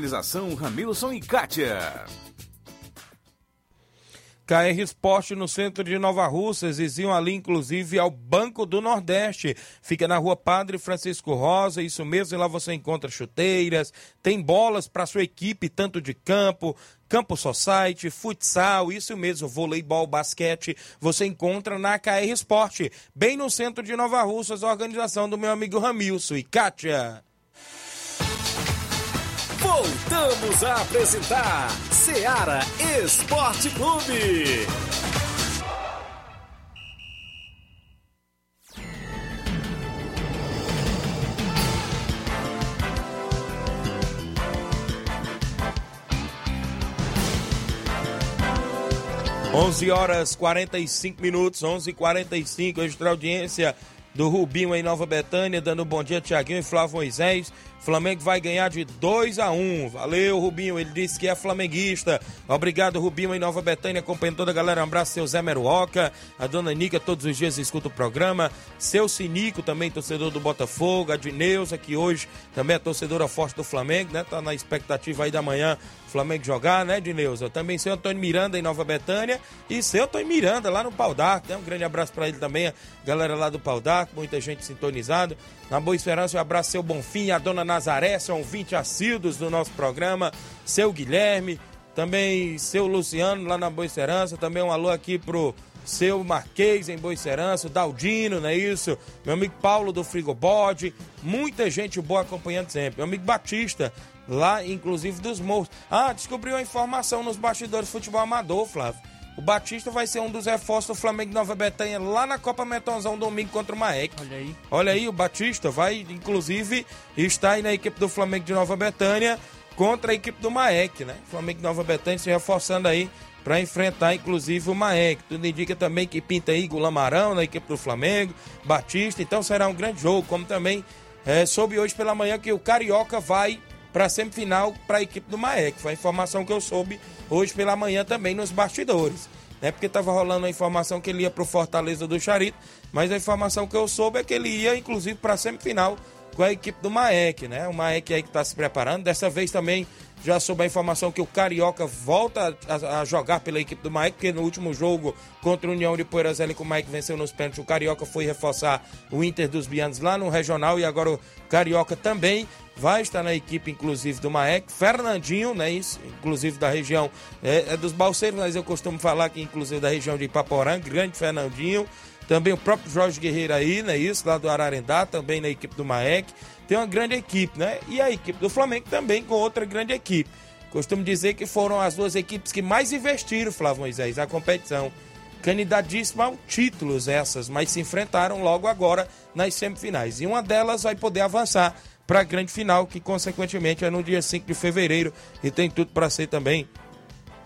Organização Ramilson e Kátia. KR Esporte no centro de Nova Russas, vizinho ali inclusive ao Banco do Nordeste. Fica na rua Padre Francisco Rosa, isso mesmo, e lá você encontra chuteiras, tem bolas para sua equipe, tanto de campo, campo society, futsal, isso mesmo, voleibol, basquete, você encontra na KR Esporte, bem no centro de Nova Russas, organização do meu amigo Ramilson e Kátia. Voltamos a apresentar Seara Esporte Clube. 11 horas 45 minutos, 11:45 extra audiência do Rubinho em Nova Betânia, dando um bom dia Tiaguinho e Flávio Moisés. Flamengo vai ganhar de 2 a 1 Valeu, Rubinho. Ele disse que é flamenguista. Obrigado, Rubinho, em Nova Betânia, acompanhando toda a galera. Um abraço, seu Zé Meruoca, a dona Nica, todos os dias escuta o programa. Seu Sinico, também torcedor do Botafogo. A Dineuza, que hoje também é torcedora forte do Flamengo, né? Tá na expectativa aí da manhã Flamengo jogar, né, Dineuza? Também seu Antônio Miranda em Nova Betânia e seu Antônio Miranda lá no Pau d'Arco. Né? Um grande abraço para ele também, a galera lá do Pau d'Arco, muita gente sintonizada. Na Boa Esperança, um abraço seu Bonfim, a dona Nazaré, são 20 assíduos do nosso programa, seu Guilherme, também seu Luciano lá na Boa Esperança, também um alô aqui pro seu Marquês em o Daldino, não é isso? Meu amigo Paulo do Frigobode, muita gente boa acompanhando sempre. Meu amigo Batista, lá inclusive dos morros. Ah, descobriu a informação nos bastidores do futebol amador, Flávio. O Batista vai ser um dos reforços do Flamengo de Nova Betânia lá na Copa Metonzão domingo contra o Maek. Olha aí. Olha aí, o Batista vai, inclusive, estar aí na equipe do Flamengo de Nova Betânia contra a equipe do Maek, né? Flamengo de Nova Betânia se reforçando aí para enfrentar, inclusive, o Maek. Tudo indica também que pinta aí Gulamarão na equipe do Flamengo, Batista. Então será um grande jogo, como também é, soube hoje pela manhã que o Carioca vai para a semifinal para a equipe do Maek. Foi a informação que eu soube hoje pela manhã também nos bastidores. Né? Porque estava rolando a informação que ele ia para o Fortaleza do Charito, mas a informação que eu soube é que ele ia, inclusive, para a semifinal com a equipe do Maek, né? O Maek aí que está se preparando. Dessa vez também já soube a informação que o Carioca volta a, a, jogar pela equipe do Maek, porque no último jogo contra o União de Poeiras que o Maek venceu nos pênaltis, o Carioca foi reforçar o Inter dos Bianos lá no Regional e agora o Carioca também vai estar na equipe, inclusive, do Maek. Fernandinho, né? Isso, inclusive da região é, é dos Balseiros, mas eu costumo falar que, inclusive, da região de Ipaporã, grande Fernandinho. Também o próprio Jorge Guerreiro aí, né? Isso, lá do Ararendá, também na equipe do Maek tem uma grande equipe, né? E a equipe do Flamengo também com outra grande equipe. Costumo dizer que foram as duas equipes que mais investiram, Flávio Moisés, na competição. Candidatíssima a títulos essas, mas se enfrentaram logo agora nas semifinais. E uma delas vai poder avançar para a grande final, que consequentemente é no dia 5 de fevereiro e tem tudo para ser também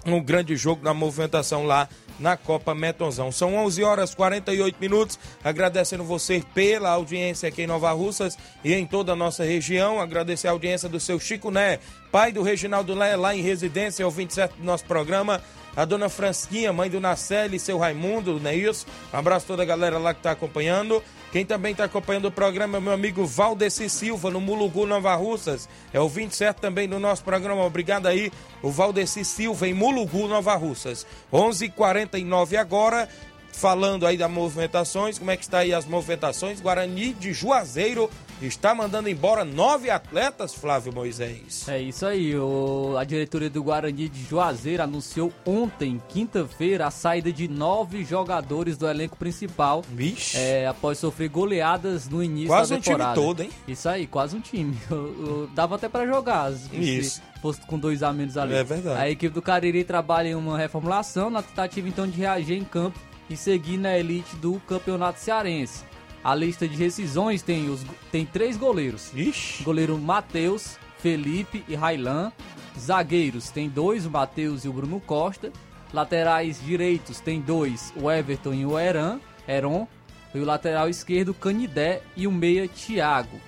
um grande jogo na movimentação lá na Copa Metonzão. São 11 horas 48 minutos. Agradecendo você pela audiência aqui em Nova Russas e em toda a nossa região. Agradecer a audiência do seu Chico Né, pai do Reginaldo Né, lá em residência, ouvinte certo do nosso programa. A dona Fransquinha, mãe do Nacelle, seu Raimundo, não é isso? Um abraço a toda a galera lá que está acompanhando. Quem também está acompanhando o programa é meu amigo Valdeci Silva, no Mulugu, Nova Russas. É o 27 também do nosso programa. Obrigado aí, o Valdeci Silva, em Mulugu, Nova Russas. 11:49 h 49 agora falando aí das movimentações, como é que está aí as movimentações? Guarani de Juazeiro está mandando embora nove atletas, Flávio Moisés. É isso aí, o, a diretoria do Guarani de Juazeiro anunciou ontem, quinta-feira, a saída de nove jogadores do elenco principal. Vixe. É, após sofrer goleadas no início quase da temporada. Quase um time todo, hein? Isso aí, quase um time. Eu, eu, dava até para jogar. Isso. Fosse com dois a menos ali. É verdade. A equipe do Cariri trabalha em uma reformulação na tentativa então de reagir em campo e seguir na elite do campeonato cearense. A lista de rescisões tem, os, tem três goleiros. Ixi. Goleiro Matheus, Felipe e Railan. Zagueiros tem dois, o Matheus e o Bruno Costa. Laterais direitos tem dois, o Everton e o Eran, Heron. E o lateral esquerdo, Canidé e o meia, Thiago.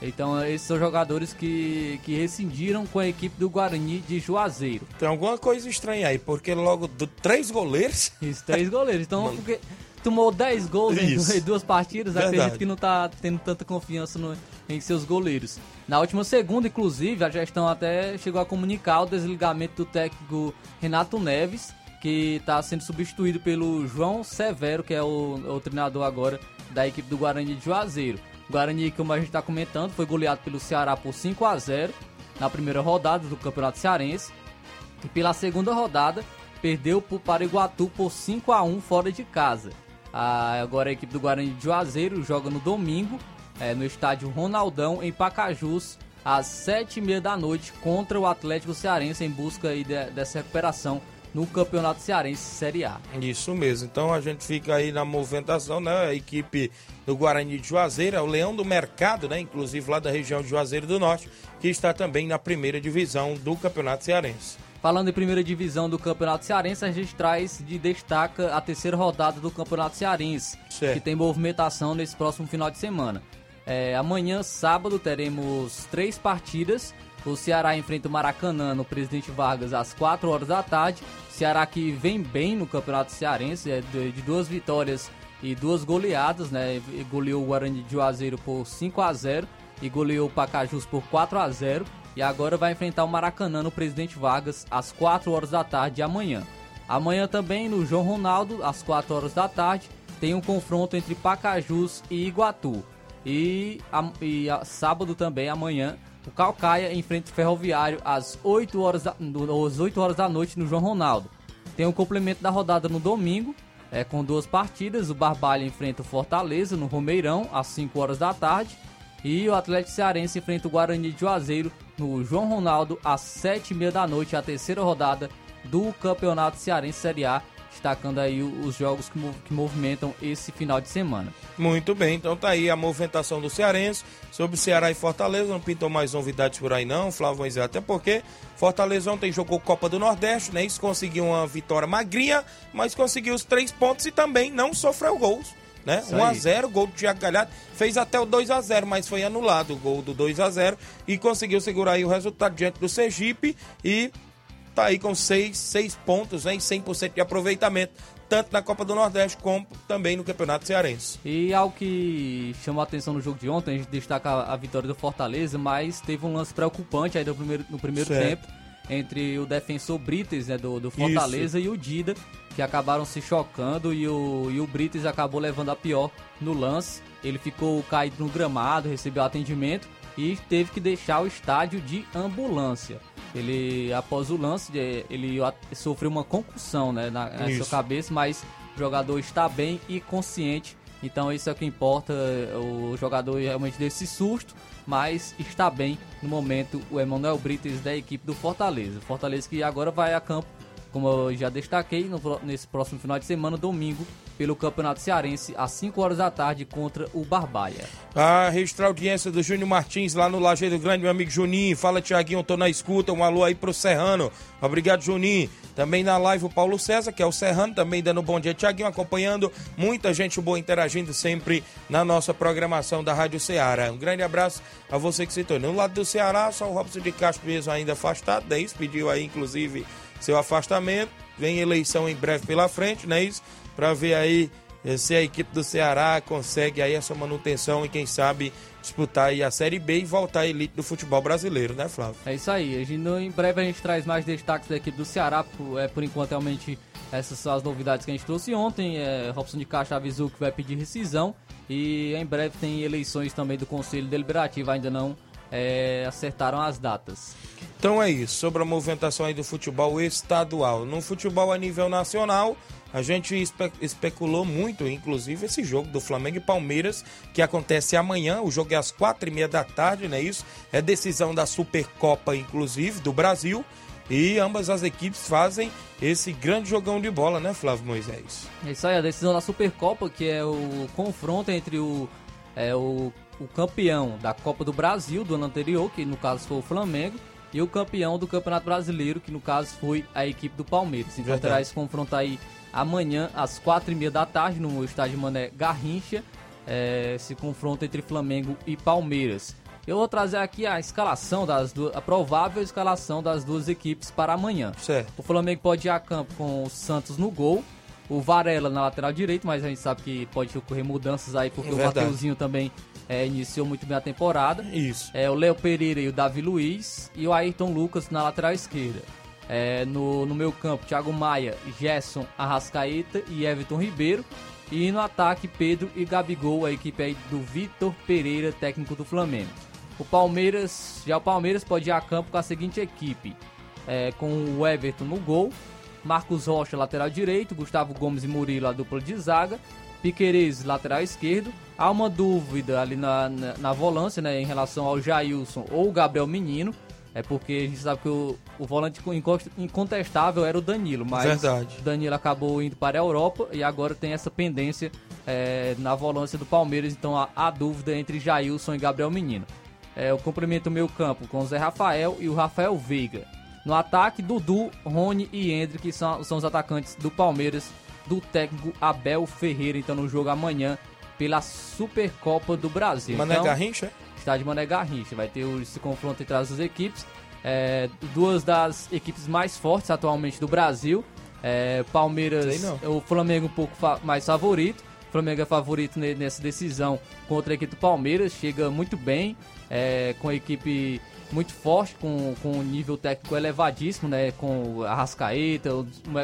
Então, esses são jogadores que, que rescindiram com a equipe do Guarani de Juazeiro. Tem alguma coisa estranha aí, porque logo do, três goleiros. Isso, três goleiros. Então, porque tomou 10 gols em, em, duas partidas, Verdade. acredito que não está tendo tanta confiança no, em seus goleiros. Na última segunda, inclusive, a gestão até chegou a comunicar o desligamento do técnico Renato Neves, que está sendo substituído pelo João Severo, que é o, o treinador agora da equipe do Guarani de Juazeiro. Guarani, como a gente está comentando, foi goleado pelo Ceará por 5 a 0 na primeira rodada do Campeonato Cearense. E pela segunda rodada, perdeu para o Iguatu por 5 a 1 fora de casa. Ah, agora a equipe do Guarani de Juazeiro joga no domingo, é, no estádio Ronaldão, em Pacajus, às sete e meia da noite contra o Atlético Cearense em busca aí de, dessa recuperação no Campeonato Cearense Série A. Isso mesmo. Então a gente fica aí na movimentação, né? A equipe do Guarani de Juazeiro, é o Leão do Mercado, né? Inclusive lá da região de Juazeiro do Norte, que está também na primeira divisão do Campeonato Cearense. Falando em primeira divisão do Campeonato Cearense, a gente traz de destaca a terceira rodada do Campeonato Cearense, Certo. que tem movimentação nesse próximo final de semana. É, amanhã, sábado, teremos três partidas. O Ceará enfrenta o Maracanã no Presidente Vargas às 4 horas da tarde. Ceará que vem bem no Campeonato Cearense, é de, duas vitórias e duas goleadas, né? Goleou o Guarani de Juazeiro por 5 a 0 e goleou o Pacajus por 4 a 0 e agora vai enfrentar o Maracanã no Presidente Vargas às 4 horas da tarde de amanhã. Amanhã também no João Ronaldo, às 4 horas da tarde, tem um confronto entre Pacajus e Iguatu. E, a- e a- sábado também, amanhã, o Calcaia enfrenta o Ferroviário às 8 horas da, no- às 8 horas da noite no João Ronaldo. Tem um complemento da rodada no domingo, é, com duas partidas. O Barbalha enfrenta o Fortaleza no Romeirão às 5 horas da tarde. E o Atlético Cearense enfrenta o Guarani de Juazeiro no João Ronaldo às 7h30 da noite, a terceira rodada do Campeonato Cearense Série A, destacando aí os jogos que, que movimentam esse final de semana. Muito bem, então tá aí a movimentação do Cearense sobre Ceará e Fortaleza. Não pintou mais novidades por aí, não, Flávio Moisés. Até porque Fortaleza ontem jogou Copa do Nordeste, né? Isso conseguiu uma vitória magrinha, mas conseguiu os três pontos e também não sofreu gols. Né? Isso 1 a aí. 0 gol do Thiago Galhardo, fez até o 2 a 0 mas foi anulado o gol do 2 a 0 e conseguiu segurar aí o resultado diante do Sergipe e tá aí com seis, seis pontos né, e 100% de aproveitamento, tanto na Copa do Nordeste como também no Campeonato Cearense. E algo que chamou a atenção no jogo de ontem, a gente destaca a a vitória do Fortaleza, mas teve um lance preocupante aí no primeiro, no primeiro Certo. tempo entre o defensor Brites, né, do, do Fortaleza, e o Dida, que acabaram se chocando e o, e o Brites acabou levando a pior no lance. Ele ficou caído no gramado, recebeu atendimento e teve que deixar o estádio de ambulância. Ele, após o lance, eh, ele sofreu uma concussão né, na, na Isso. sua cabeça, mas o jogador está bem e consciente. Então isso é o que importa. O jogador realmente desse susto, mas está bem no momento o Emanuel Brites da equipe do Fortaleza. Fortaleza que agora vai a campo, como eu já destaquei, no nesse próximo final de semana, domingo, pelo Campeonato Cearense, às 5 horas da tarde, contra o Barbalha. A registrar audiência do Júnior Martins lá no Lajeiro Grande, meu amigo Juninho. Fala, Tiaguinho, tô na escuta. Um alô aí pro Serrano. Obrigado, Juninho. Também na live o Paulo César, que é o Serrano, também dando um bom dia. Tiaguinho acompanhando. Muita gente boa interagindo sempre na nossa programação da Rádio Ceará. Um grande abraço a você que se tornou. No lado do Ceará, só o Robson de Castro mesmo ainda afastado. É isso, pediu aí, inclusive, seu afastamento. Vem eleição em breve pela frente, não é isso? Pra ver aí eh, se a equipe do Ceará consegue aí essa manutenção e quem sabe disputar aí a Série B e voltar à elite do futebol brasileiro, né, Flávio? É isso aí. A gente, em breve a gente traz mais destaques da equipe do Ceará. Por, é, por enquanto, realmente, essas são as novidades que a gente trouxe ontem. É, Robson de Castro avisou que vai pedir rescisão. E em breve tem eleições também do Conselho Deliberativo. Ainda não é, acertaram as datas. Então é isso, sobre a movimentação aí do futebol estadual. No futebol a nível nacional, a gente espe- especulou muito, inclusive, esse jogo do Flamengo e Palmeiras, que acontece amanhã. O jogo é às quatro e meia da tarde, não é isso? É decisão da Supercopa, inclusive, do Brasil. E ambas as equipes fazem esse grande jogão de bola, né, Flávio Moisés? É isso aí, a decisão da Supercopa, que é o confronto entre o, é, o, o campeão da Copa do Brasil do ano anterior, que no caso foi o Flamengo, e o campeão do Campeonato Brasileiro, que no caso foi a equipe do Palmeiras. Então terá esse confronto aí amanhã, às quatro e meia da tarde, no estádio Mané Garrincha, é, esse confronto entre Flamengo e Palmeiras. Eu vou trazer aqui a escalação das duas, a provável escalação das duas equipes para amanhã. Certo. O Flamengo pode ir a campo com o Santos no gol, o Varela na lateral direita, mas a gente sabe que pode ocorrer mudanças aí porque É o. Mateuzinho também é, iniciou muito bem a temporada. Isso. É, o Léo Pereira e o Davi Luiz e o Ayrton Lucas na lateral esquerda. É, no, no meu campo, Thiago Maia, Gerson, Arrascaeta e Everton Ribeiro. E no ataque, Pedro e Gabigol, a equipe aí do Vitor Pereira, técnico do Flamengo. O Palmeiras, já o Palmeiras pode ir a campo com a seguinte equipe: é, com o Everton no gol, Marcos Rocha, lateral direito, Gustavo Gomes e Murilo, a dupla de zaga, Piqueires, lateral esquerdo. Há uma dúvida ali na, na, na volância, né, em relação ao Jailson ou o Gabriel Menino. É porque a gente sabe que o, o volante incontestável era o Danilo, mas Verdade. o Danilo acabou indo para a Europa e agora tem essa pendência é, na volância do Palmeiras, então há, há dúvida entre Jailson e Gabriel Menino. É, eu cumprimento o meu campo com o Zé Rafael e o Rafael Veiga. No ataque, Dudu, Rony e Hendrick são, são os atacantes do Palmeiras, do técnico Abel Ferreira, então no jogo amanhã pela Supercopa do Brasil. Mané então, Garrincha? estádio Mané Garrincha. Vai ter esse confronto entre as duas equipes. É, duas das equipes mais fortes atualmente do Brasil. É, Palmeiras, o Flamengo um pouco fa- mais favorito. O Flamengo é favorito ne- nessa decisão contra a equipe do Palmeiras. Chega muito bem, é, com a equipe muito forte, com, com um nível técnico elevadíssimo, né? Com a Rascaeta.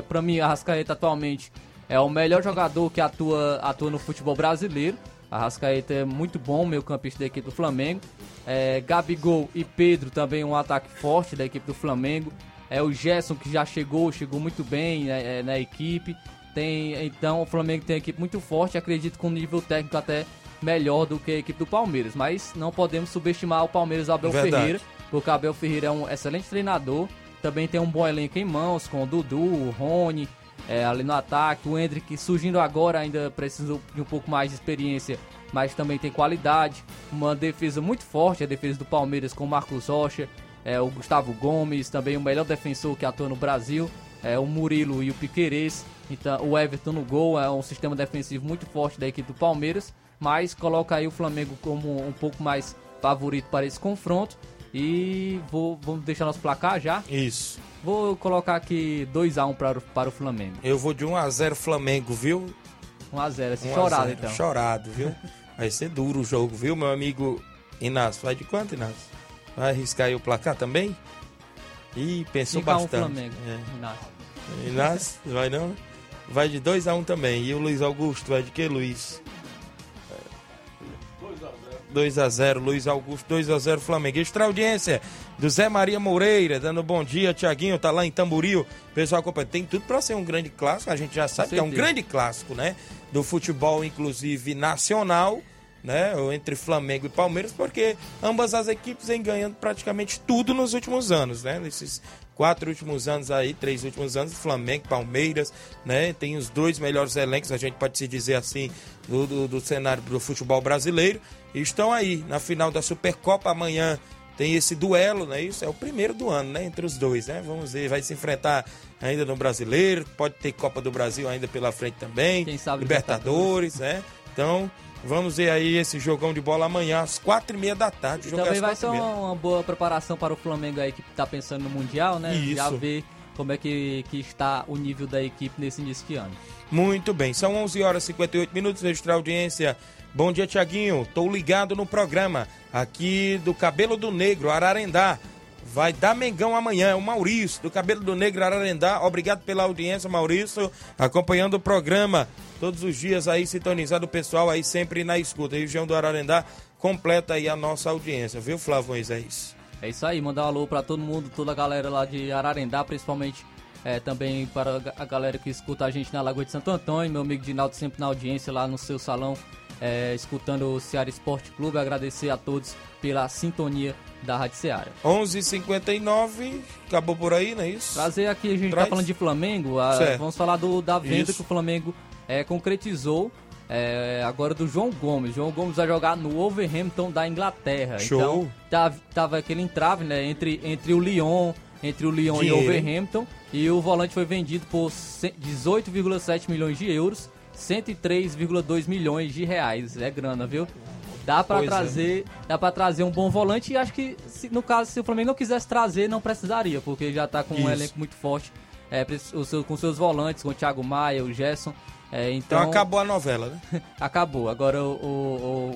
Para mim, a Rascaeta atualmente é o melhor jogador que atua, atua no futebol brasileiro. A Rascaeta é muito bom, meio campista da equipe do Flamengo. É, Gabigol e Pedro também um ataque forte da equipe do Flamengo. É o Gerson que já chegou, chegou muito bem né, é, na equipe. Tem, então o Flamengo tem uma equipe muito forte, acredito com um nível técnico até melhor do que a equipe do Palmeiras. Mas não podemos subestimar o Palmeiras Abel Verdade. Ferreira, porque o Abel Ferreira é um excelente treinador. Também tem um bom elenco em mãos, com o Dudu, o Rony, é, ali no ataque. O Hendrick surgindo agora ainda precisa de um pouco mais de experiência, mas também tem qualidade. Uma defesa muito forte, a defesa do Palmeiras com o Marcos Rocha, é, o Gustavo Gomes, também o melhor defensor que atua no Brasil, é, o Murilo e o Piquerez. Então, o Everton no gol é um sistema defensivo muito forte da equipe do Palmeiras, mas coloca aí o Flamengo como um pouco mais favorito para esse confronto. E vou, vamos deixar nosso placar já? Isso. Vou colocar aqui 2x1 para, para o Flamengo. Eu vou de 1x0 Flamengo, viu? 1x0, assim, 1 a chorado 0. então. Chorado, viu? Vai ser duro o jogo, viu, meu amigo Inácio? Vai de quanto, Inácio? Vai arriscar aí o placar também? Ih, pensou 5x1 bastante. Flamengo. É. Inácio. Inácio, vai não? Vai de 2x1 também. E o Luiz Augusto vai de que, Luiz? 2x0, Luiz Augusto, 2x0 Flamengo. Extra audiência do Zé Maria Moreira, dando bom dia, Tiaguinho, tá lá em Tamboril. Pessoal, acompanha. tem tudo pra ser um grande clássico, a gente já sabe que é um grande clássico, né? Do futebol, inclusive nacional, né? Entre Flamengo e Palmeiras, porque ambas as equipes vêm ganhando praticamente tudo nos últimos anos, né? Nesses quatro últimos anos aí, três últimos anos, Flamengo, Palmeiras, né? Tem os dois melhores elencos, a gente pode se dizer assim, do, do, do cenário do futebol brasileiro. Estão aí na final da Supercopa amanhã. Tem esse duelo, né? Isso é o primeiro do ano, né? Entre os dois, né? Vamos ver, vai se enfrentar ainda no Brasileiro, pode ter Copa do Brasil ainda pela frente também. Quem sabe Libertadores, né? Então, vamos ver aí esse jogão de bola amanhã às quatro e meia da tarde. É Também vai ser uma, uma boa preparação para o Flamengo aí que tá pensando no Mundial, né? Isso. Já ver como é que, que está o nível da equipe nesse início de ano. Muito bem, são 11 horas e 58 minutos, registrar a audiência. Bom dia, Tiaguinho. Tô ligado no programa aqui do Cabelo do Negro, Ararendá. Vai dar Mengão amanhã, é o Maurício, do Cabelo do Negro, Ararendá. Obrigado pela audiência, Maurício, acompanhando o programa todos os dias aí, sintonizado o pessoal aí sempre na escuta. Região do Ararendá completa aí a nossa audiência, viu, Flávio Moisés? É isso aí, mandar um alô para todo mundo, toda a galera lá de Ararendá, principalmente é, também para a galera que escuta a gente na Lagoa de Santo Antônio, meu amigo Dinaldo sempre na audiência lá no seu salão, é, escutando o Ceará Esporte Clube. Agradecer a todos pela sintonia da Rádio Ceará. 11:59 acabou por aí, não é isso? Trazer aqui, a gente Traz. tá falando de Flamengo, a- vamos falar do, da venda Isso. que o Flamengo é, concretizou. é, agora do João Gomes. João Gomes vai jogar no Wolverhampton da Inglaterra. Show. Então, tava, tava aquele entrave, né? Entre, entre o Lyon, entre o Lyon Dinheiro, e o? Wolverhampton. E o volante foi vendido por ce- 18,7 milhões de euros, 103,2 milhões de reais. É grana, viu? Dá pra Pois é. trazer, dá para trazer um bom volante e acho que se- no caso se o Flamengo não quisesse trazer, não precisaria, porque já tá com um Isso. elenco muito forte, é, seu- com seus volantes, com o Thiago Maia, o Gerson. é, Então então, acabou a novela, né? acabou. Agora o,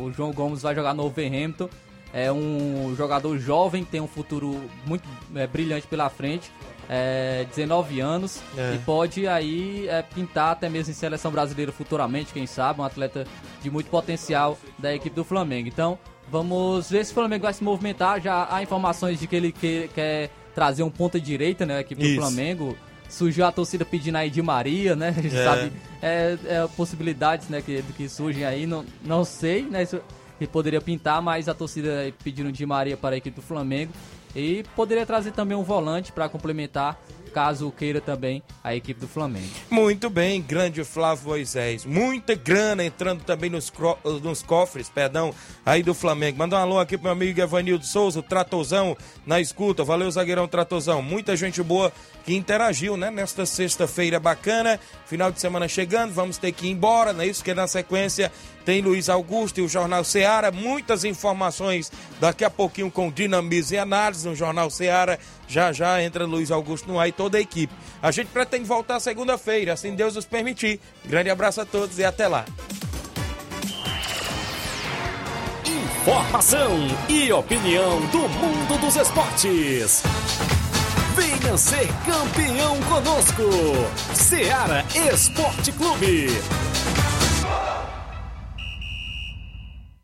o- o João Gomes vai jogar no Wolverhampton. É um jogador jovem, tem um futuro muito é, brilhante pela frente. É, 19 anos É. e pode aí é, pintar até mesmo em seleção brasileira futuramente, quem sabe, um atleta de muito potencial da equipe do Flamengo. Então, vamos ver se o Flamengo vai se movimentar. Já há informações de que ele que- quer trazer um ponta direita, né, a equipe Isso. do Flamengo. surgiu a torcida pedindo aí de Maria, né? A gente É. sabe, é, é, possibilidades, né, que, que surgem aí, não, não sei, né, isso que poderia pintar, mas a torcida pedindo de Maria para a equipe do Flamengo e poderia trazer também um volante para complementar, caso queira também a equipe do Flamengo. Muito bem, grande Flávio Moisés. Muita grana entrando também nos, nos cofres, perdão, aí do Flamengo. Manda um alô aqui pro meu amigo Evanildo Souza, o Tratozão na escuta. Valeu, zagueirão Tratozão. Muita gente boa que interagiu, né? Nesta sexta-feira bacana, final de semana chegando, vamos ter que ir embora, não é isso? Que na sequência tem Luiz Augusto e o Jornal Seara. Muitas informações daqui a pouquinho com dinamismo e análise no Jornal Seara. Já já entra Luiz Augusto no ar e toda a equipe. A gente pretende voltar segunda-feira, assim Deus nos permitir. Grande abraço a todos e até lá. Informação e opinião do mundo dos esportes. Venha ser campeão conosco. Seara Esporte Clube.